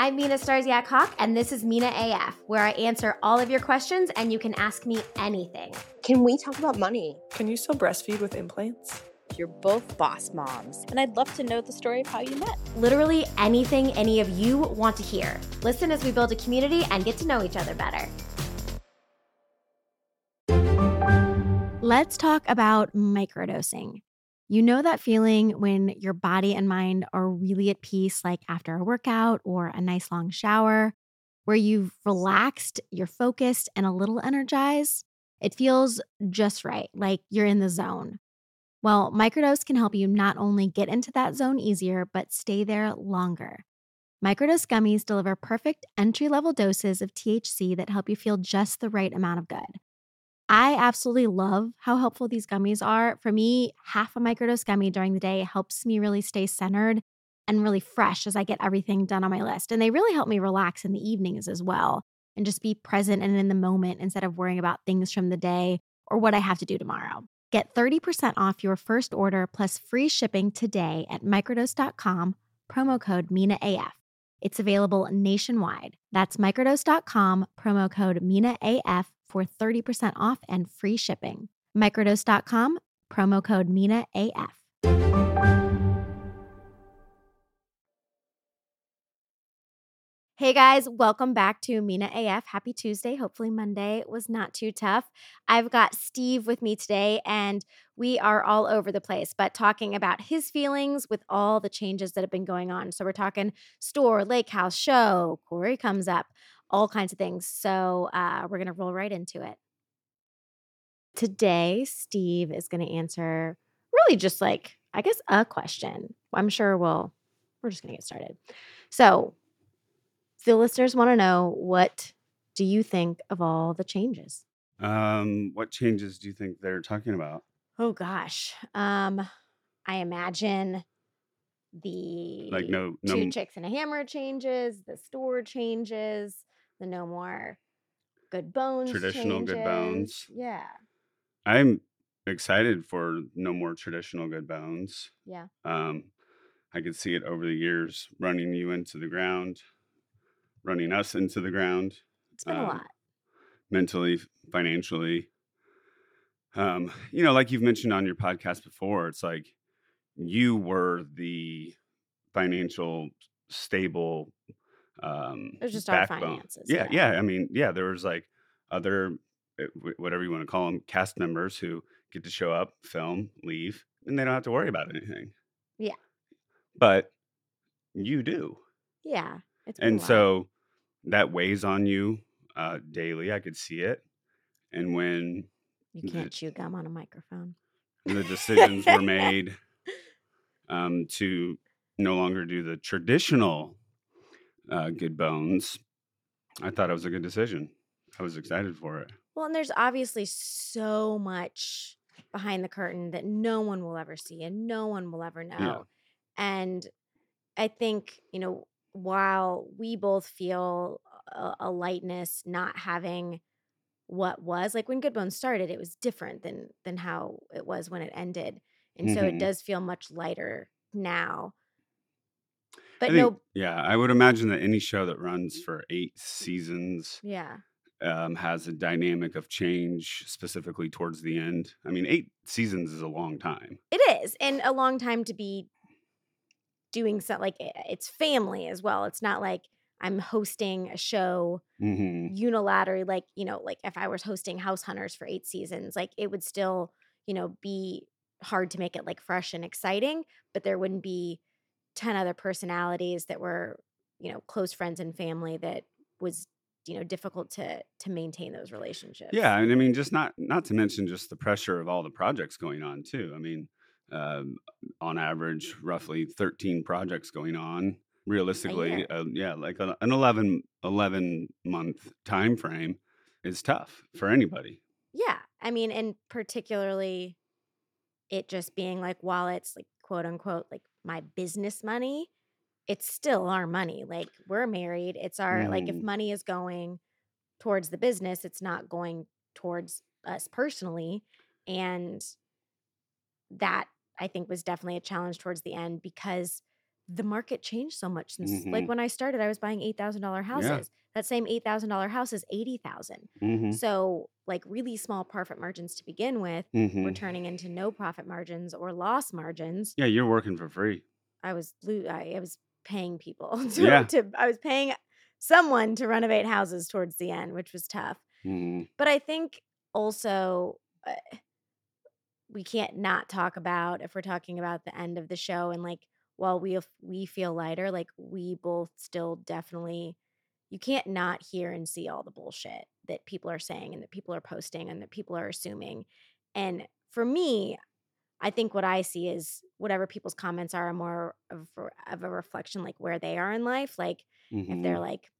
I'm Mina Starsiak Hawk, and this is Mina AF, where I answer all of your questions and you can ask me anything. Can we talk about money? Can you still breastfeed with implants? You're both boss moms, and I'd love to know the story of how you met. Literally anything any of you want to hear. Listen as we build a community and get to know each other better. Let's talk about microdosing. You know that feeling when your body and mind are really at peace, like after a workout or a nice long shower, where you've relaxed, you're focused, and a little energized? It feels just right, like you're in the zone. Well, microdose can help you not only get into that zone easier, but stay there longer. Microdose gummies deliver perfect entry level doses of THC that help you feel just the right amount of good. I absolutely love how helpful these gummies are. For me, half a microdose gummy during the day helps me really stay centered and really fresh as I get everything done on my list. And they really help me relax in the evenings as well and just be present and in the moment instead of worrying about things from the day or what I have to do tomorrow. Get 30% off your first order plus free shipping today at microdose.com, promo code MINAAF. It's available nationwide. That's microdose.com, promo code MINAAF for 30% off and free shipping. Microdose.com, promo code MINAAF. Hey guys, welcome back to Mina AF. Happy Tuesday. Hopefully, Monday was not too tough. I've got Steve with me today, and we are all over the place, but talking about his feelings with all the changes that have been going on. So, we're talking store, lake house, show, Corey comes up, all kinds of things. So, uh, we're going to roll right into it. Today, Steve is going to answer really just like, I guess, a question. I'm sure we'll, we're just going to get started. So, the listeners want to know what do you think of all the changes? Um, what changes do you think they're talking about? Oh gosh. Um, I imagine the Like no, no, two chicks and a hammer changes, the store changes, the no more good bones. Traditional good bones. Yeah. I'm excited for no more traditional good bones. Yeah. Um, I could see it over the years running you into the ground, running us into the ground, It's been a Um, lot. mentally, financially. Um, you know, like you've mentioned on your podcast before, it's like you were the financial stable um It was just our backbone. finances, Yeah, yeah. yeah. I mean, yeah, there was like other uh, whatever you want to call them cast members who get to show up, film, leave, and they don't have to worry about anything. Yeah. But you do. Yeah. It's been a And so that weighs on you uh, daily. I could see it. And when you can't chew gum on a microphone. the decisions were made um, to no longer do the traditional uh, good bones, I thought it was a good decision. I was excited for it. Well, and there's obviously so much behind the curtain that no one will ever see and no one will ever know. And I think, you know, while we both feel a, a lightness not having what was like when Good Bones started, it was different than than how it was when it ended. And so it Mhm. does feel much lighter now. I But think- no, yeah, I would imagine that any show that runs for eight seasons yeah. um, has a dynamic of change, specifically towards the end. I mean, eight seasons is a long time. It is, and a long time to be doing something like it's family as well. It's not like I'm hosting a show hmm unilaterally, like you know, like if I was hosting House Hunters for eight seasons, like it would still, you know, be hard to make it like fresh and exciting, but there wouldn't be ten other personalities that were, you know, close friends and family that was, you know, difficult to to maintain those relationships. Yeah, and I mean, just not not to mention just the pressure of all the projects going on too. I mean, um, on average, roughly thirteen projects going on. Realistically, uh, yeah, like a, an 11, 11 month time frame is tough for anybody. Yeah. I mean, and particularly it just being like, while it's like quote unquote, like my business money, it's still our money. Like we're married. It's our, like, if Mhm. money is going towards the business, it's not going towards us personally. And that I think was definitely a challenge towards the end because the market changed so much since like Mhm. when I started, I was buying eight thousand dollar houses. That same eight thousand dollar house is eighty thousand. Mhm. So like really small profit margins to begin with were Mhm. turning into no profit margins or loss margins. Yeah, you're working for free. I was I, I was paying people to, Yeah. to I was paying someone to renovate houses towards the end, which was tough. Mhm. But I think also uh, we can't not talk about if we're talking about the end of the show and like while we we feel lighter, like we both still definitely you can't not hear and see all the bullshit that people are saying and that people are posting and that people are assuming. And for me, I think what I see is whatever people's comments are more of, a- of a reflection like where they are in life. Like if they're Mhm. like,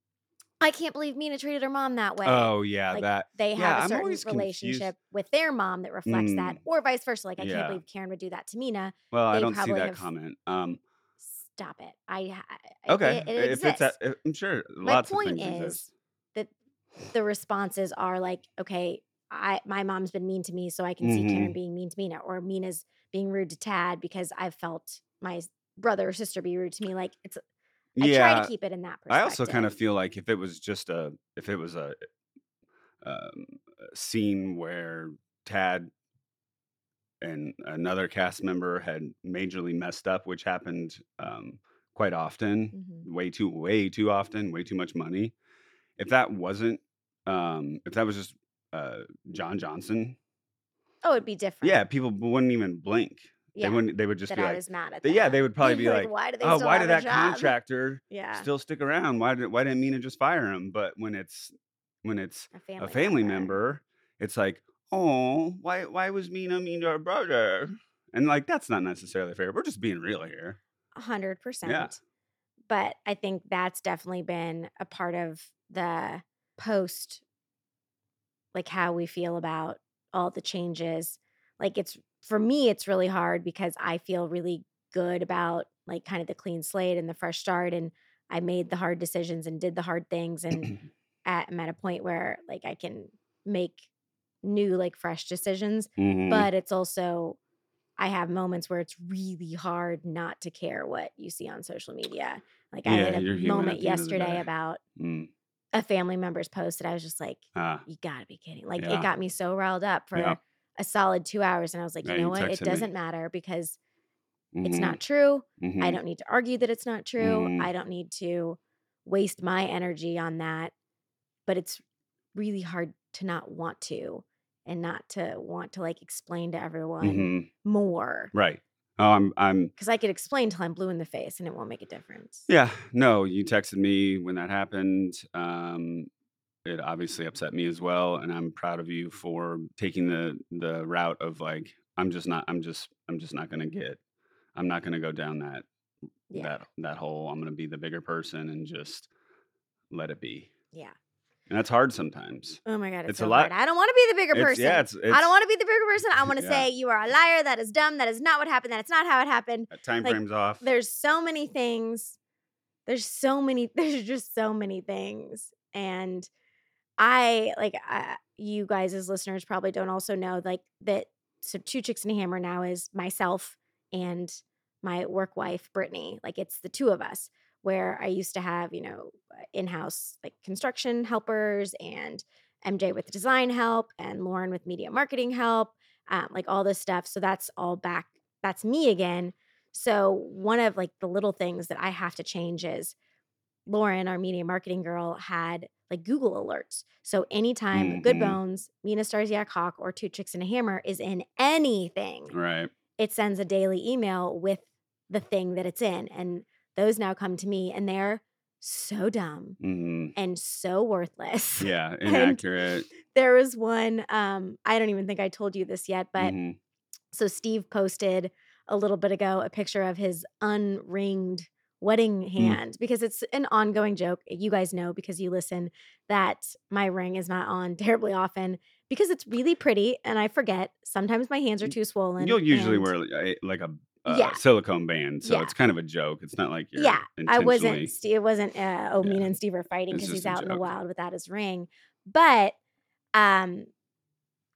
I can't believe Mina treated her mom that way Oh yeah, like that. they have a I'm certain always confused. relationship with their mom that reflects that, Mm. or vice versa. Like, I Yeah. can't believe Karen would do that to Mina. Well, I don't see that have- comment. Um, Stop it. I, okay, it, it if exists. it's that, I'm sure My lots point is exist. that the responses are like, okay, I my mom's been mean to me, so I can see Karen Mhm. being mean to Mina, or Mina's being rude to Tad because I've felt my brother or sister be rude to me. Like it's, I try Yeah, to keep it in that perspective. I also kind of feel like if it was just a, if it was a, um, a scene where Tad and another cast member had majorly messed up, which happened um, quite often, Mhm. way too, way too often, way too much money. If that wasn't, um, if that was just uh, John Johnson, Oh, it'd be different. yeah, people wouldn't even blink. Yeah. They wouldn't. They would just that be I like, was mad at. they- yeah, they would probably be like, why do they "Oh, why did that job?" contractor Yeah, still stick around? Why did why didn't Mina just fire him? But when it's when it's a family, a family member, it's like, oh, why why was Mina mean to her brother? Mm-hmm. And like that's not necessarily fair. We're just being real here. Hundred percent. Yeah. But I think that's definitely been a part of the post, like how we feel about all the changes. Like it's for me, it's really hard because I feel really good about like kind of the clean slate and the fresh start, and I made the hard decisions and did the hard things, and at, I'm at a point where like I can make new like fresh decisions Mhm. but it's also I have moments where it's really hard not to care what you see on social media. Like I had a moment at the end of the yesterday about Mm. a family member's post that I was just like, Ah, you gotta be kidding. Like Yeah. it got me so riled up for Yeah. A solid two hours. And I was like, Yeah, you know you what? It doesn't matter because it's mhm, not true. I mhm. don't need to argue that it's not true. Mhm. I don't need to waste my energy on that. But it's really hard to not want to and not to want to like explain to everyone Mhm. more. Right. Oh, I'm I'm Because I could explain till I'm blue in the face and it won't make a difference. Yeah, no, you texted me when that happened. Um, it obviously upset me as well, and I'm proud of you for taking the the route of like, I'm just not, I'm just, I'm just not gonna get, I'm not gonna go down that Yeah. that that hole. I'm gonna be the bigger person and just let it be. Yeah. And that's hard sometimes. Oh my God. It's, It's a lot- hard. I don't want to be the bigger It's- person. yeah, it's, it's I don't want to be the bigger person. I want to Yeah. say you are a liar. That is dumb. That is not what happened. That's not how it happened. time like, frames off. There's so many things. There's so many. There's just so many things. And I like I, you guys as listeners probably don't also know like that. So two chicks and a hammer now is myself and my work wife Brittany. Like it's the two of us. Where I used to have you know in-house like construction helpers and MJ with design help and Lauren with media marketing help, um, like all this stuff. So that's all back. That's me again. So one of like the little things that I have to change is Lauren, our media marketing girl, had like Google alerts. So anytime Good Mhm. Bones, Mina Starsiak Hawk, or Two Chicks and a Hammer is in anything, right. it sends a daily email with the thing that it's in. And those now come to me and they're so dumb hmm and so worthless. Yeah. Inaccurate. there was one, um, I don't even think I told you this yet, but Mhm. so Steve posted a little bit ago a picture of his unringed wedding hand because it's an ongoing joke. You guys know because you listen that my ring is not on terribly often because it's really pretty and I forget. Sometimes my hands are too swollen. You'll usually and- wear like a, like a uh, Yeah. silicone band, so Yeah. it's kind of a joke. It's not like you're yeah, I wasn't. It wasn't. Uh, oh, Mina Yeah. and Steve are fighting because he's out in the wild without his ring. But um,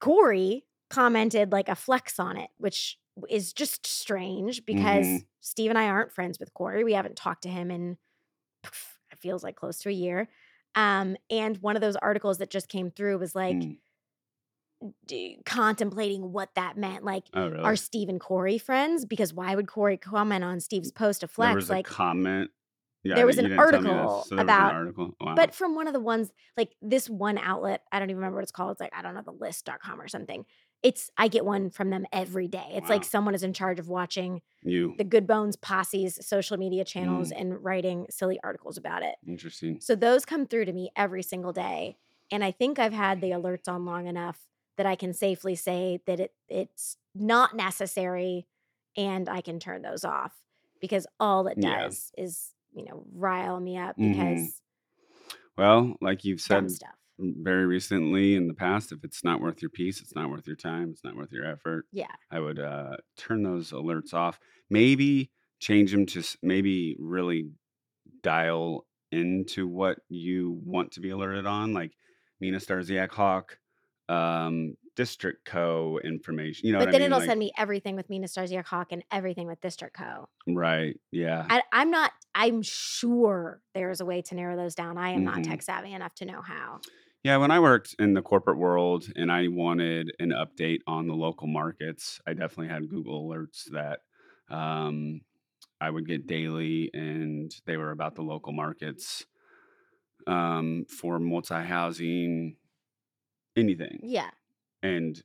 Corey commented like a flex on it, which is just strange because Mhm. Steve and I aren't friends with Corey. We haven't talked to him in it feels like close to a year. Um, and one of those articles that just came through was like Mm. d- contemplating what that meant. Like, Oh, really? are Steve and Corey friends? Because why would Corey comment on Steve's post to there flex? was like, a comment. Yeah, there was an didn't tell me this. article So there about- was an article. Wow. but from one of the ones, like this one outlet, I don't even remember what it's called. It's like, I don't know, the list.com or something. It's, I get one from them every day. It's like someone is in charge of watching you the Good Bones posse's social media channels Mm. and writing silly articles about it. interesting. So those come through to me every single day. And I think I've had the alerts on long enough that I can safely say that it it's not necessary and I can turn those off because all it Yeah. does is, you know, rile me up Mhm. because Well, like you've said stuff. Very recently in the past, if it's not worth your peace, it's not worth your time, it's not worth your effort. Yeah. I would uh, turn those alerts off. Maybe change them to maybe really dial into what you want to be alerted on, like Mina Starsiak Hawk, um, District Co. information. You know but what then I mean? it'll Like- send me everything with Mina Starsiak Hawk and everything with District Co. right. Yeah. I, I'm not, I'm sure there is a way to narrow those down. I am not Mhm. tech savvy enough to know how. Yeah, when I worked in the corporate world and I wanted an update on the local markets, I definitely had Google alerts that um, I would get daily, and they were about the local markets um, for multi housing, anything. Yeah. And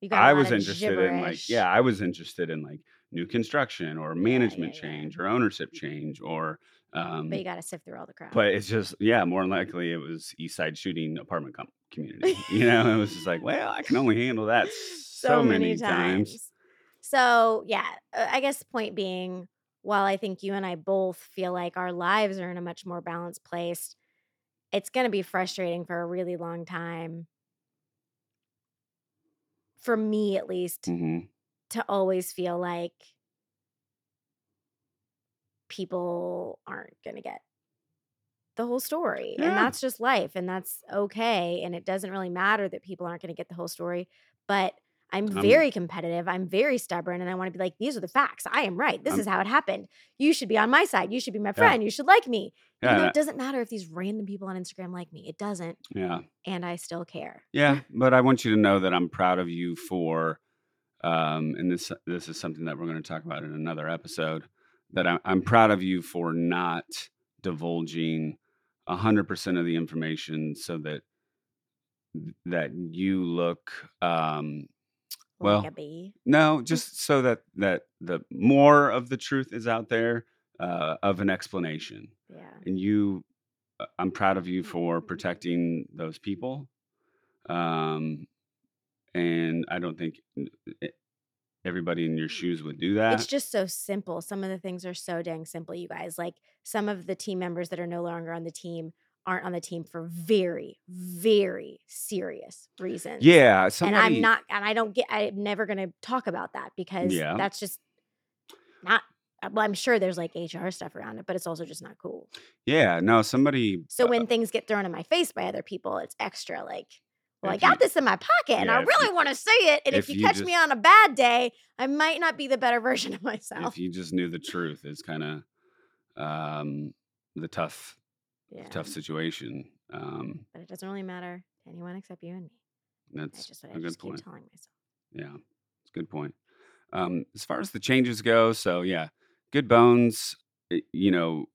You got a I was interested in like, yeah, I was interested in like new construction or management yeah. change or ownership change or. Um, But you got to sift through all the crap. but it's just yeah more than likely it was east side shooting apartment com- community you know it was just like well i can only handle that so, many, times. So, yeah, uh, I guess the point being, while I think you and I both feel like our lives are in a much more balanced place, it's going to be frustrating for a really long time. For me, at least, hmm to always feel like people aren't going to get the whole story. Yeah. And that's just life and that's okay. And it doesn't really matter that people aren't going to get the whole story. But I'm Um, very competitive. I'm very stubborn. And I want to be like, these are the facts. I am right. This I'm- is how it happened. You should be on my side. You should be my Yeah. friend. You should like me. Even though yeah it doesn't matter if these random people on Instagram like me. It doesn't. yeah And I still care. yeah but i want you to know that i'm proud of you for um and this this is something that we're going to talk about in another episode that i'm, I'm proud of you for not divulging 100% of the information so that that you look um Well, like. No, just so that that the more of the truth is out there uh, of an explanation, Yeah. and you, uh, I'm proud of you for protecting those people, um, and I don't think everybody in your shoes would do that. It's just so simple. Some of the things are so dang simple, you guys. Like some of the team members that are no longer on the team aren't on the team for very, very serious reasons. yeah, And. I'm not, and I don't get, I'm never going to talk about that because Yeah. that's just not, uh, well, I'm sure there's like HR stuff around it, but it's also just not cool. Yeah, no, somebody. So uh, when things get thrown in my face by other people, it's extra like, well, I got you- this in my pocket and yeah, I really you- want to say it. And if, if you catch me on a bad day, I might not be the better version of myself. if you just knew the truth, it's kind of um, the tough, yeah. tough situation. Um, But it doesn't really matter to anyone except you and me. I that's just, I a good just point. keep telling myself. Yeah, it's a good point. Um, as far as the changes go, so yeah, good bones. eh, You know,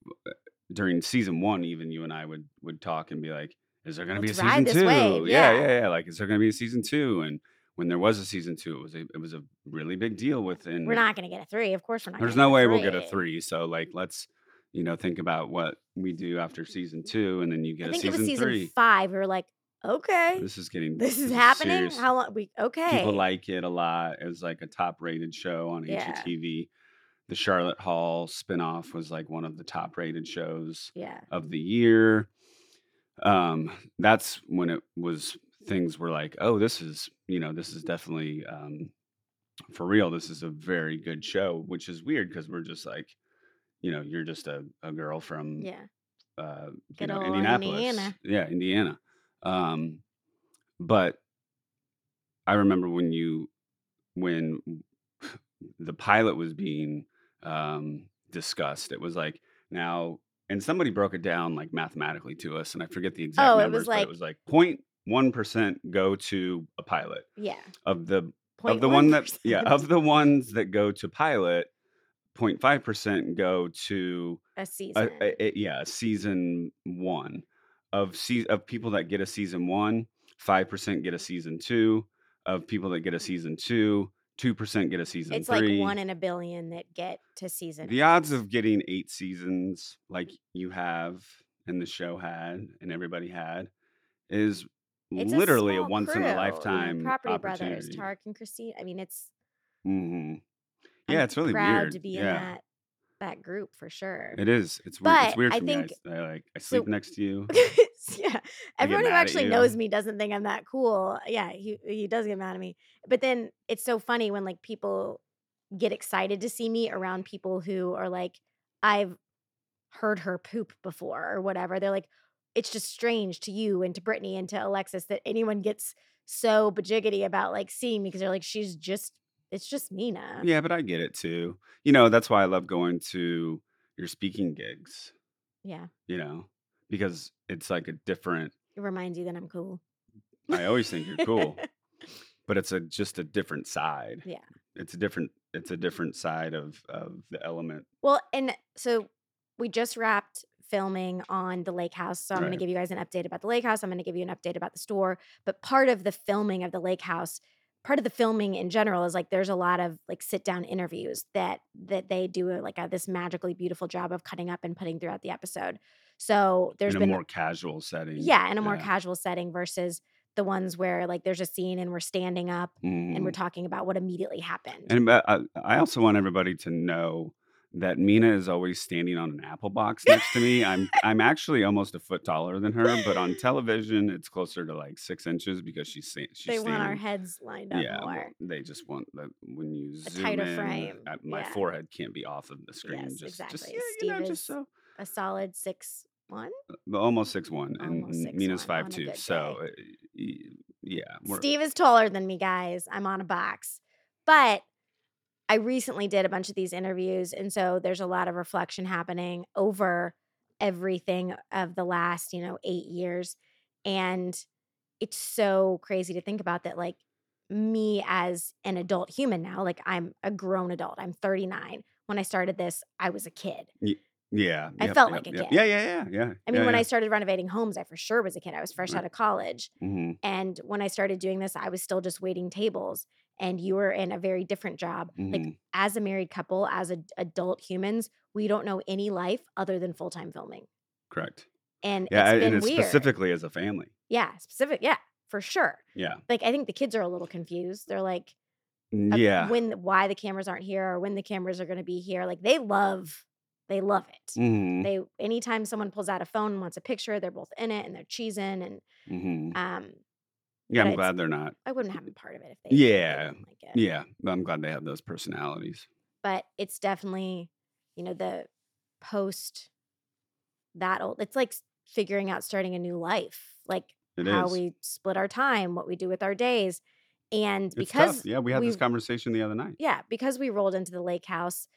during season one, even you and I would would talk and be like, "Is there going to be a season two? Yeah, yeah. yeah, yeah. Like, is there going to be a season two? And when there was a season two, it was a it was a really big deal within. We're not going to get a three. Of course, we're not. There's no way we'll get a three. So like, let's you know think about what we do after season two, and then you get I a season, season three. five. We were like, okay, This is getting this is happening. serious. How long? We okay? People like it a lot. It was like a top rated show on Yeah. HGTV. The Charlotte Hall spinoff was like one of the top rated shows yeah, of the year. Um, that's when it was things were like, oh, this is, you know, this is definitely um for real. This is a very good show, which is weird because we're just like, you know, you're just a, a girl from yeah. uh, you know, ol' Indianapolis. Indiana. Yeah, Indiana. Um, but I remember when you, when the pilot was being um, discussed. It was like now, and somebody broke it down like mathematically to us, and I forget the exact Oh, it numbers, was but it was like 0.1 percent go to a pilot Yeah. of the of the one that yeah of the ones that go to pilot 0.5 percent go to a season. a- a- yeah a season one of se- of people that get a season one five percent get a season two of people that get a season two two percent get a season it's three like one in a billion that get to season. the odds of getting eight seasons like you have and the show had and everybody had is It's literally a, small once in crew, you a lifetime Property Brothers. Tarek and Christine. I mean, it's hmm I'm Yeah, it's really proud weird. to be yeah. in that that group for sure. It is. It's weird. It's But weird I for me. I think- like I so- sleep next to you. yeah, everyone who actually knows me doesn't think I'm that cool. Yeah, he he does get mad at me. But then it's so funny when like people get excited to see me around people who are like, I've heard her poop before or whatever. They're like, it's just strange to you and to Brittany and to Alexis that anyone gets so bajiggity about like seeing me because they're like, she's just, it's just Mina. Yeah, but I get it too. You know, that's why I love going to your speaking gigs, Yeah. you know, because it's like a different It reminds you that I'm cool. I always think you're cool, but it's a just a different side. Yeah. It's a different it's a different side of of the element. Well, and so we just wrapped filming on the lake house. So I'm going to give you guys an update about the lake house. I'm going to give you an update about the store. But part of the filming of the lake house, part of the filming in general is like there's a lot of like sit down interviews that that they do like a, this magically beautiful job of cutting up and putting throughout the episode. So there's in a been more casual setting. yeah, in a more casual setting versus the ones where like there's a scene and we're standing up and we're Mhm. talking about what immediately happened. And but I, I also want everybody to know that Mina is always standing on an apple box next to me. I'm I'm actually almost a foot taller than her, but on television it's closer to like six inches because she's sta- she's they standing. want our heads lined up yeah, more. they just want the when you A zoom tighter in, frame, uh, my yeah. forehead can't be off of the screen. Yes, just, exactly. just yeah, Steve you know, just so A solid six one. but almost six one, and and Mina's 6'1" five on two. So uh, yeah, Steve is taller than me, guys. I'm on a box. But I recently did a bunch of these interviews. And so there's a lot of reflection happening over everything of the last, you know, eight years. And it's so crazy to think about that, like, me as an adult human now, like, I'm a grown adult, I'm 39. When I started this, I was a kid. Yeah. I yep, felt yep, like a yep. kid. Yeah, yeah, yeah, yeah. I mean, yeah, when yeah. I started renovating homes, I for sure was a kid. I was fresh Right. out of college. Mhm, And when I started doing this, I was still just waiting tables. And you were in a very different job. Like mhm. as a married couple, as a, adult humans, we don't know any life other than full time filming. correct. And Yeah, it's and it's weird. specifically as a family. Yeah, specific. Yeah, for sure. Yeah, Like I think the kids are a little confused. They're like, yeah. when why the cameras aren't here or when the cameras are going to be here. Like they love, they love it. hmm They anytime someone pulls out a phone and wants a picture, they're both in it and they're cheesing. And hmm um, Yeah, I'm glad they're not. I wouldn't have been part of it if they, Yeah, like it. Yeah, but I'm glad they have those personalities. but it's definitely you know the post that old it's like figuring out starting a new life like It how is. we split our time what we do with our days and It's because tough. Yeah, we had this conversation the other night. yeah because we rolled into the lake house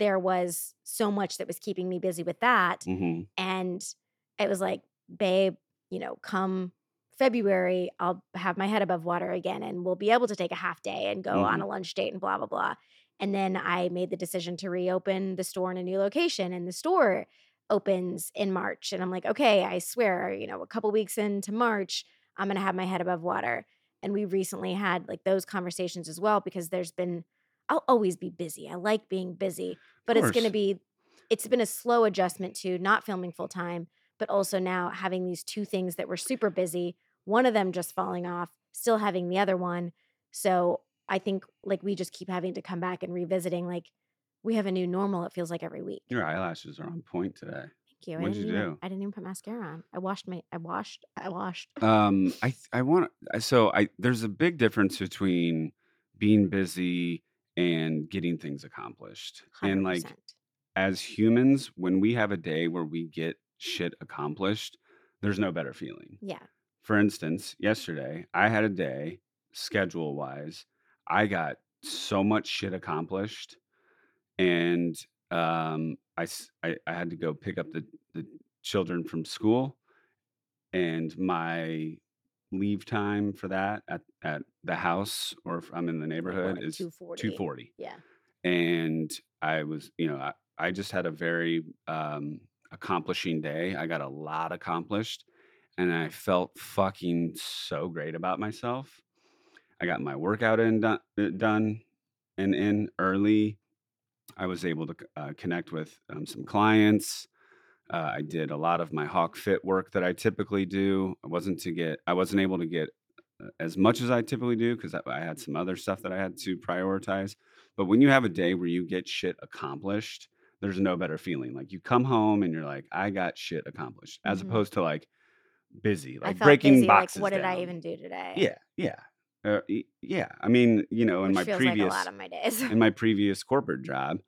there was so much that was keeping me busy with that hmm and it was like babe you know come february i'll have my head above water again and we'll be able to take a half day and go on Mhm. a lunch date and blah blah blah. And then i made the decision to reopen the store in a new location and the store opens in march and i'm like okay i swear you know a couple weeks into march i'm going to have my head above water. And we recently had like those conversations as well because there's been i'll always be busy i like being busy but it's going to be it's been a slow adjustment to not filming full time but also now having these two things that were super busy one of them just falling off still having the other one so i think like we just keep having to come back and revisiting like we have a new normal it feels like every week Your eyelashes are on point today. thank you I What'd didn't you even, do? i didn't even put mascara on i washed my i washed i washed Um, I I want so I there's a big difference between being busy and getting things accomplished. And like as humans, when we have a day where we get shit accomplished, there's no better feeling. yeah For instance, yesterday I had a day schedule wise. I got so much shit accomplished, and um, I I had to go pick up the the children from school, and my leave time for that at at the house or if I'm in the neighborhood like is 240. 240 Yeah. and I was, you know, I, I just had a very um, accomplishing day. I got a lot accomplished, and I felt fucking so great about myself. I got my workout in done, done and in early. I was able to uh, connect with um, some clients. Uh, I did a lot of my Hawk Fit work that I typically do. I wasn't to get, I wasn't able to get uh, as much as I typically do because I, I had some other stuff that I had to prioritize. But when you have a day where you get shit accomplished, there's no better feeling. Like you come home and you're like, I got shit accomplished, as Mhm. opposed to like busy, like breaking busy, boxes. like what did I even do today? Yeah, yeah, uh, yeah. I mean, you know, in my previous like a lot of my days. in my previous corporate job,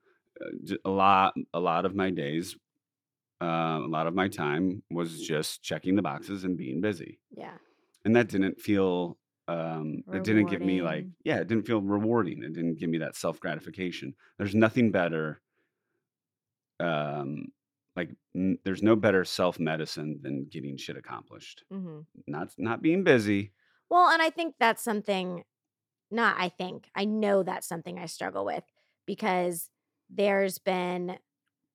uh, a lot a lot of my days, uh, a lot of my time was just checking the boxes and being busy, yeah. and that didn't feel. Um, it didn't give me like, yeah, it didn't feel rewarding. It didn't give me that self gratification. There's nothing better. Um, like n- there's no better self medicine than getting shit accomplished. hmm Not not being busy. Well, and I think that's something, not I think, I know that's something I struggle with because there's been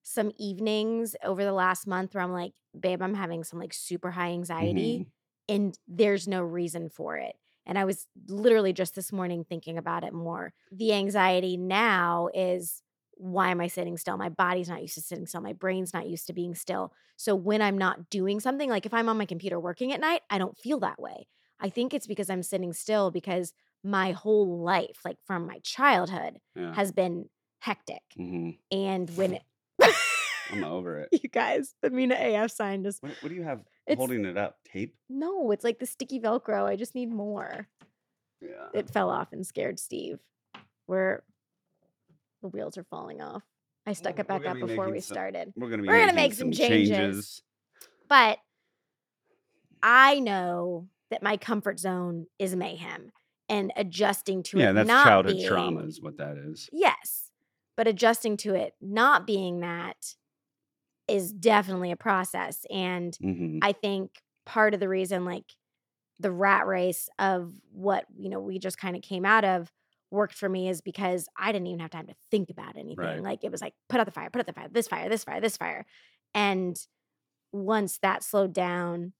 some evenings over the last month where I'm like, babe, I'm having some like super high anxiety Mhm. and there's no reason for it. And I was literally just this morning thinking about it more. The anxiety now is why am I sitting still? My body's not used to sitting still. My brain's not used to being still. So when I'm not doing something, like if I'm on my computer working at night, I don't feel that way. I think it's because I'm sitting still because my whole life, like from my childhood, Yeah. has been hectic. hmm And when I'm over it. you guys, the Mina AF sign just What, what do you have It's- holding it up? Tape? no, it's like the sticky Velcro. I just need more. Yeah. It fell off and scared Steve. Where the wheels are falling off. I stuck We're- it back up be before we some- started. We're gonna We're gonna make some changes. But I know that my comfort zone is mayhem and adjusting to Yeah, it that's not childhood being, trauma is what that is. Yes. But adjusting to it not being that is definitely a process. And hmm I think part of the reason, like the rat race of what, you know, we just kind of came out of worked for me is because I didn't even have time to think about anything. Right. Like it was like, put out the fire, put out the fire, this fire, this fire, this fire. And once that slowed down,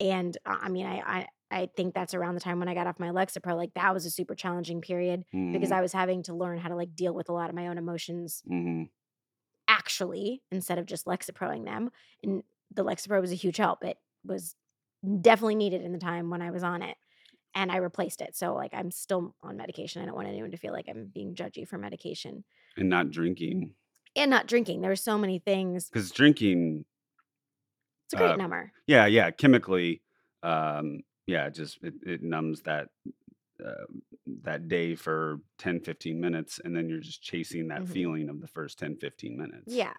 and uh, I mean, I, I, I think that's around the time when I got off my Lexapro. Like that was a super challenging period because I was having to learn how to like deal with a lot of my own emotions hmm actually instead of just Lexaproing them. And the Lexapro was a huge help. It was definitely needed in the time when I was on it. And I replaced it. So like I'm still on medication. I don't want anyone to feel like I'm being judgy for medication. and not drinking And not drinking. There were so many things. because drinking, It's a great Uh, number. yeah, yeah, chemically, um, yeah, just it, it numbs that uh, that day for 10, 15 minutes, and then you're just chasing that Mhm. feeling of the first 10, 15 minutes. Yeah.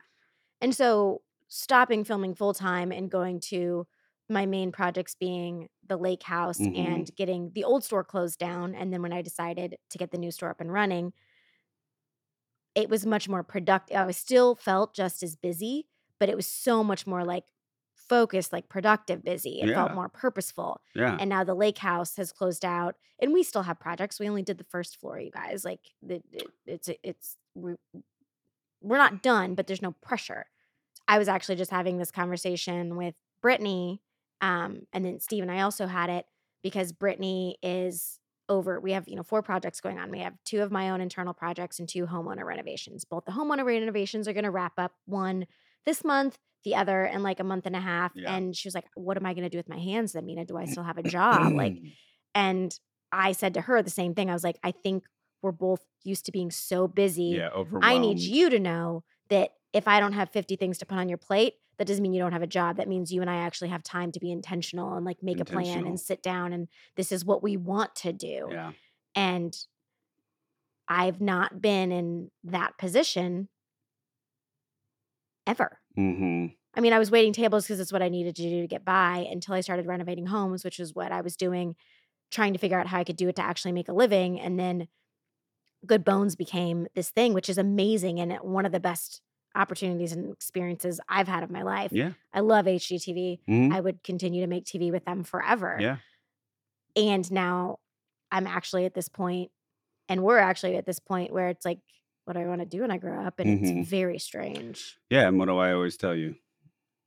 And so stopping filming full time and going to my main projects being the lake house Mhm. and getting the old store closed down. And then when I decided to get the new store up and running, it was much more productive. I still felt just as busy, but it was so much more like focused, like productive busy. It felt more purposeful. yeah, And now the lake house has closed out, and we still have projects. We only did the first floor, you guys. Like the, it, it's it's we're, we're not done, but there's no pressure. I was actually just having this conversation with Brittany, um, and then Steve and I also had it because Brittany is over. We have you know four projects going on. We have two of my own internal projects and two homeowner renovations. Both the homeowner renovations are going to wrap up one this month, the other in like a month and a half. Yeah. And she was like, "What am I going to do with my hands, then, Mina? Do I still have a job?" like, and I said to her the same thing. I was like, "I think we're both used to being so busy. yeah, overwhelmed. I need you to know that if I don't have 50 things to put on your plate, that doesn't mean you don't have a job. That means you and I actually have time to be intentional and like make a plan and sit down and this is what we want to do. Yeah, And I've not been in that position ever. Hmm I mean, I was waiting tables because it's what I needed to do to get by until I started renovating homes, which is what I was doing, trying to figure out how I could do it to actually make a living. And then Good Bones became this thing, which is amazing and one of the best opportunities and experiences I've had of my life. Yeah. I love HGTV. Mhm. I would continue to make TV with them forever. Yeah. And now I'm actually at this point, and we're actually at this point where it's like, what I want to do when I grow up? And Mhm. it's very strange. Yeah. And what do I always tell you?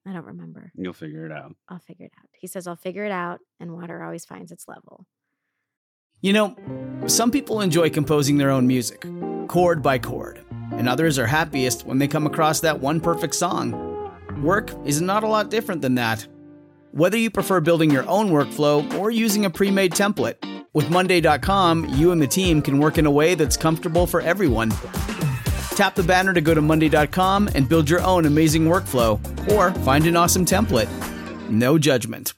I don't remember. You'll figure it out. I'll figure it out. He says, I'll figure it out, and water always finds its level. You know, some people enjoy composing their own music, chord by chord, and others are happiest when they come across that one perfect song. Work is not a lot different than that. Whether you prefer building your own workflow or using a pre made template, with Monday.com, you and the team can work in a way that's comfortable for everyone. Tap the banner to go to Monday.com and build your own amazing workflow, or find an awesome template. No judgment.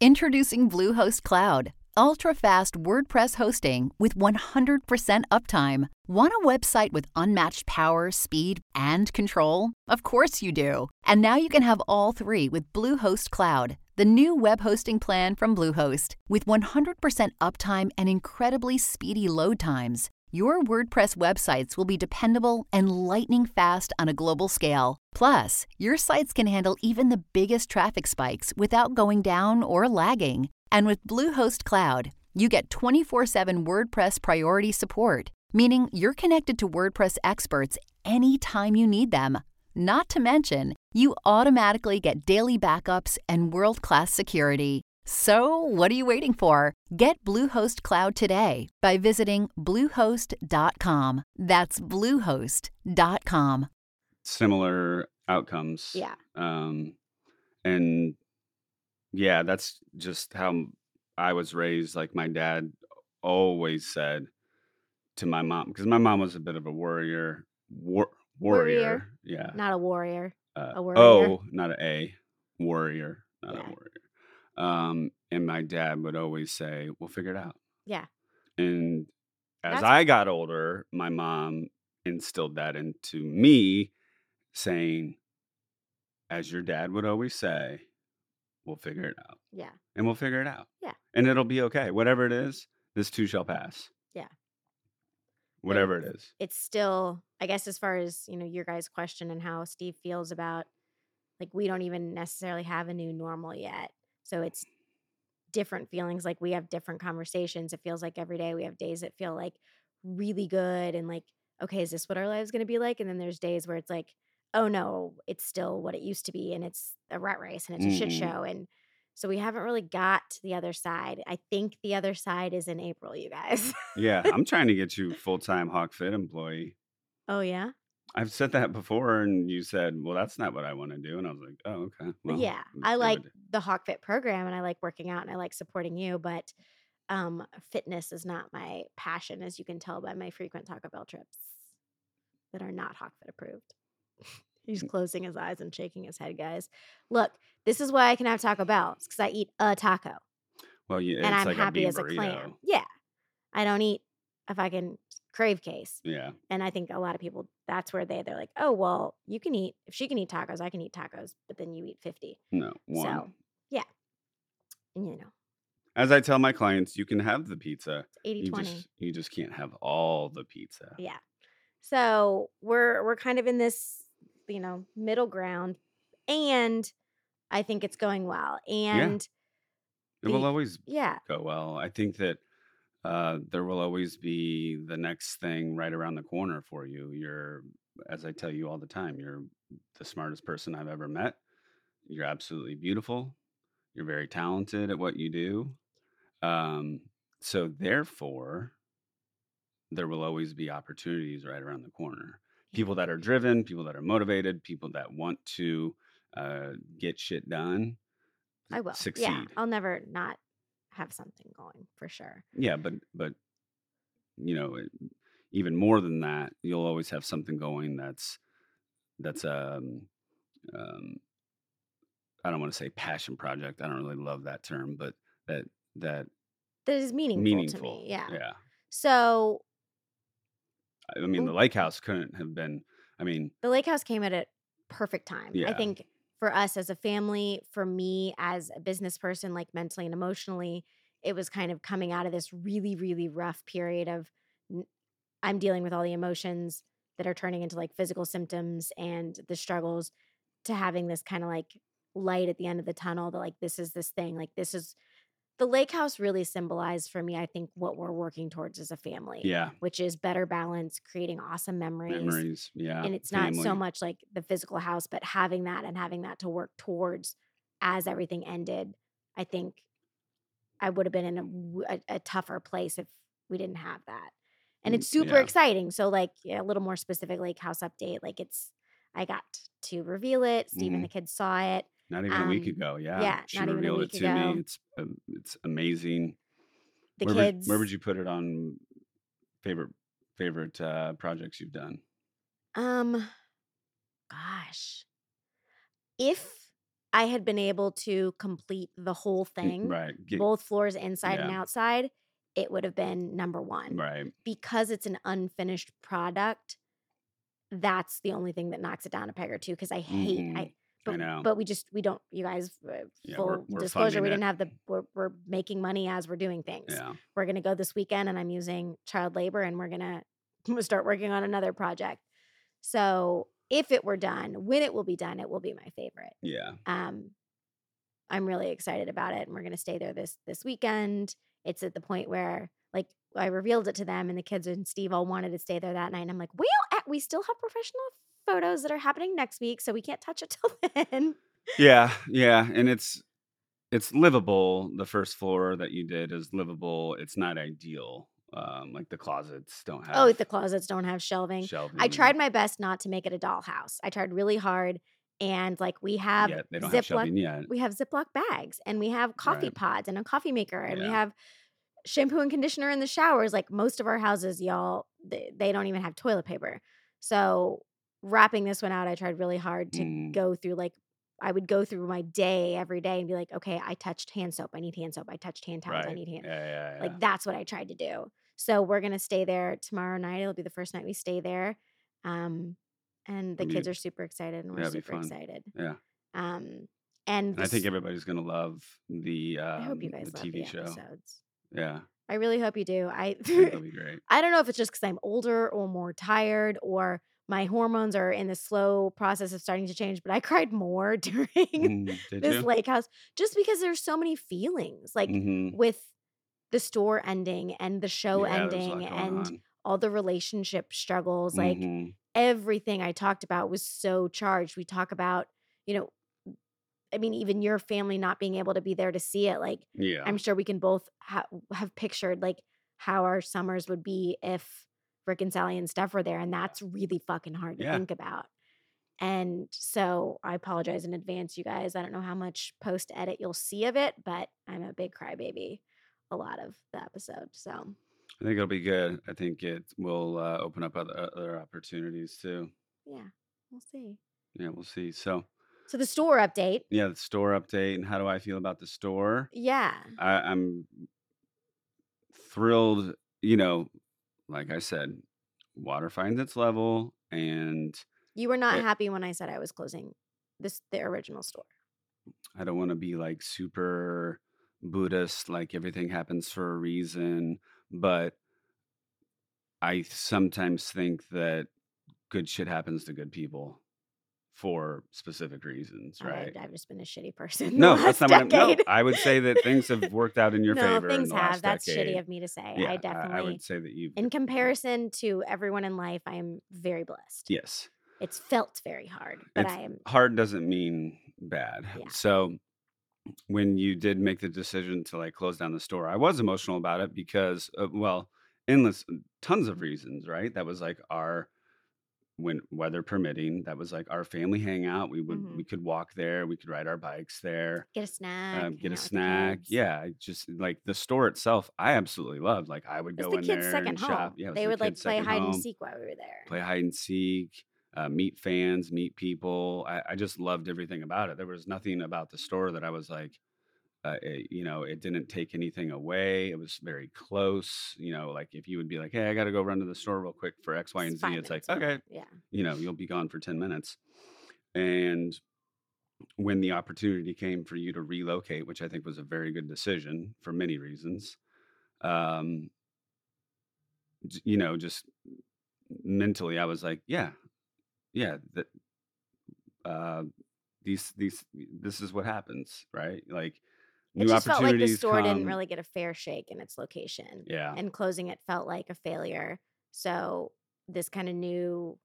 Introducing Bluehost Cloud, ultra-fast WordPress hosting with 100% uptime. Want a website with unmatched power, speed, and control? Of course you do. And now you can have all three with Bluehost Cloud, the new web hosting plan from Bluehost. With 100% uptime and incredibly speedy load times, your WordPress websites will be dependable and lightning fast on a global scale. Plus, your sites can handle even the biggest traffic spikes without going down or lagging. And with Bluehost Cloud, you get 24 7 WordPress priority support, meaning you're connected to WordPress experts anytime you need them. Not to mention, you automatically get daily backups and world class security. So, what are you waiting for? Get Bluehost Cloud today by visiting Bluehost.com. That's Bluehost.com. Similar outcomes. Yeah. Um, and yeah, that's just how I was raised. Like my dad always said to my mom, because my mom was a bit of a warrior, war, warrior. Warrior. Yeah. Not a warrior. Uh, a warrior. Oh, not a A. Warrior, not Yeah. a warrior. Um, and my dad would always say, "We'll figure it out." Yeah. And as That's- I got older, my mom instilled that into me, saying, as your dad would always say, we'll figure it out. Yeah. And we'll figure it out. Yeah. And it'll be okay. Whatever it is, this too shall pass. Yeah. Whatever it is. It's still, I guess, as far as, you know, your guys' question and how Steve feels about like we don't even necessarily have a new normal yet. So it's different feelings. Like we have different conversations. It feels like every day we have days that feel like really good and like, okay, is this what our lives going to be like? And then there's days where it's like, oh no, it's still what it used to be and it's a rat race and it's a shit Mhm. show. And so we haven't really got to the other side. I think the other side is in April, you guys. Yeah. I'm trying to get you full time Hawk Fit employee. oh yeah. I've said that before, and you said, "Well, that's not what I want to do," and I was like, "Oh, okay." Well, yeah, I like it- the Hawk Fit program and I like working out and I like supporting you, but um, fitness is not my passion, as you can tell by my frequent Taco Bell trips that are not Hawk Fit approved. He's Mm. closing his eyes and shaking his head, guys. Look, this is why I can have Taco Bell because I eat a taco Well, yeah, and it's I'm like happy a as a clam. Yeah, I don't eat if I can crave case. Yeah, And I think a lot of people, that's where they they're like, oh well, you can eat if she can eat tacos, I can eat tacos, but then you eat fifty. no one. So yeah, and you know, As I tell my clients, you can have the pizza. it's 80 You 20. just you just can't have all the pizza. Yeah. So we're we're kind of in this, you know, middle ground, and I think it's going well. And It will the- always yeah, go well. I think that uh, there will always be the next thing right around the corner for you. You're, as I tell you all the time, you're the smartest person I've ever met. You're absolutely beautiful. You're very talented at what you do. Um, so therefore, there will always be opportunities right around the corner. People that are driven, people that are motivated, people that want to uh, get shit done. I will. succeed. Yeah, I'll never not have something going for sure. Yeah, but but you know, it- even more than that, you'll always have something going that's that's um um I don't want to say passion project. I don't really love that term, but that that That is meaningful, meaningful. to me. Yeah. Yeah. So I mean, the Mm. lake house couldn't have been I mean, the lake house came at a perfect time. I think for us as a family, for me as a business person, like mentally and emotionally, it was kind of coming out of this really, really rough period of I'm dealing with all the emotions that are turning into like physical symptoms and the struggles to having this kind of like light at the end of the tunnel that like this is this thing like this is the lake house really symbolized for me i think what we're working towards as a family Yeah. which is better balance creating awesome memories, Memories. Yeah. and it's not so much like the physical house but having that and having that to work towards as everything ended i think i would have been in a tougher place if we didn't have that and Mm, it's super yeah. exciting so like yeah, a little more specific lake house update like it's i got to reveal it steve Mhm. and the kids saw it Not even a week um, ago. Yeah. yeah, She not even a revealed it to ago. me. It's um, it's amazing. the where kids Would, where would you put it on favorite favorite uh, projects you've done? Um, gosh, if I had been able to complete the whole Mm, thing, Right. Get, both floors inside and outside, it would have been number one. right. Because it's an unfinished product, that's the only thing that knocks it down a peg or two. Because I hate, Mhm. I, I but, know. but we just we don't. You guys, uh, Yeah, full we're- we're disclosure, we didn't it. have the. We're, we're making money as we're doing things Yeah. we're going to go this weekend and I'm using child labor and we're going to start working on another project. So, if it were done, when it will be done, it will be my favorite. Yeah. Um I'm really excited about it and we're going to stay there this this weekend. It's at the point where like I revealed it to them and the kids and Steve all wanted to stay there that night and I'm like, well, we still have professional photos that are happening next week, so we can't touch it till then." Yeah. Yeah. And it's it's livable. The first floor that you did is livable. It's not ideal. Um, like the closets don't have. Oh, the closets don't have shelving. shelving. I tried my best not to make it a dollhouse. I tried really hard, and like we have Yet they don't have Ziploc, shelving yet. we have Ziploc bags, and we have coffee Right. pods and a coffee maker, and we have shampoo and conditioner in the showers. Like most of our houses, y'all, they, they don't even have toilet paper. So wrapping this one out, I tried really hard to Mm. go through like. I would go through my day every day and be like, okay, I touched hand soap. I need hand soap. I touched hand towels. I need hand. Yeah. Yeah. yeah. Like that's what I tried to do. So we're gonna stay there tomorrow night. It'll be the first night we stay there. Um, and the kids are super excited and we're yeah, super excited. yeah. Um, and And I think everybody's gonna love the um, I hope you guys the love TV the show. episodes. Yeah. I really hope you do. I it'll be great. I don't know if it's just because I'm older or more tired or my hormones are in the slow process of starting to change, but I cried more during Mm, this you? lake house just because there's so many feelings like Mhm. with the store ending and the show Yeah, there's a lot ending and on. all the relationship struggles like Mhm. everything I talked about was so charged. We talk about, you know, I mean, even your family not being able to be there to see it. Like, yeah. I'm sure we can both ha- have pictured like how our summers would be if Rick and Sally and Steph were there, and that's really fucking hard to Yeah. think about. And so I apologize in advance, you guys. I don't know how much post edit you'll see of it, but I'm a big crybaby a lot of the episode. So I think it'll be good. I think it will uh, open up other other opportunities too. yeah, we'll see. Yeah, we'll see. So So the store update. yeah, the store update and how do I feel about the store? Yeah. I, I'm thrilled. You know, like I said, water finds its level, and You were not It- happy when I said I was closing this the original store. I don't want to be like super Buddhist, like everything happens for a reason, but I sometimes think that good shit happens to good people for specific reasons, right? I, I've just been a shitty person. no, that's not what I'm. No. I would say that things have worked out in your no, favor. in things have. That's decade. shitty of me to say. Yeah, I definitely, I would say that you've. in comparison to everyone in life, I am very blessed. yes, It's felt very hard, but It's I am. hard doesn't mean bad. Yeah. So when you did make the decision to like close down the store, I was emotional about it because, uh, well, endless, tons of reasons, right? That was like our when weather permitting, that was like our family hangout. We would Mhm. we could walk there, we could ride our bikes there, Get a snack. um, get a out with the snack. Yeah, just like the store itself. I absolutely loved. Like I would go the in kids' there second and home. shop. Yeah, they the would like play hide and seek while we were there. play hide and seek, uh, meet fans, meet people. I, I just loved everything about it. There was nothing about the store that I was like, uh, it, you know, it didn't take anything away. It was very close. You know, like if you would be like, hey, I got to go run to the store real quick for X, Y, and Z, it's like, okay, Yeah. you know, you'll be gone for 10 minutes. And when the opportunity came for you to relocate, which I think was a very good decision for many reasons, um, you know, just mentally, I was like, yeah, yeah, that uh, these these this is what happens, right? Like It new just felt like the store didn't really get a fair shake in its location, Yeah, and closing it felt like a failure. So this kind of new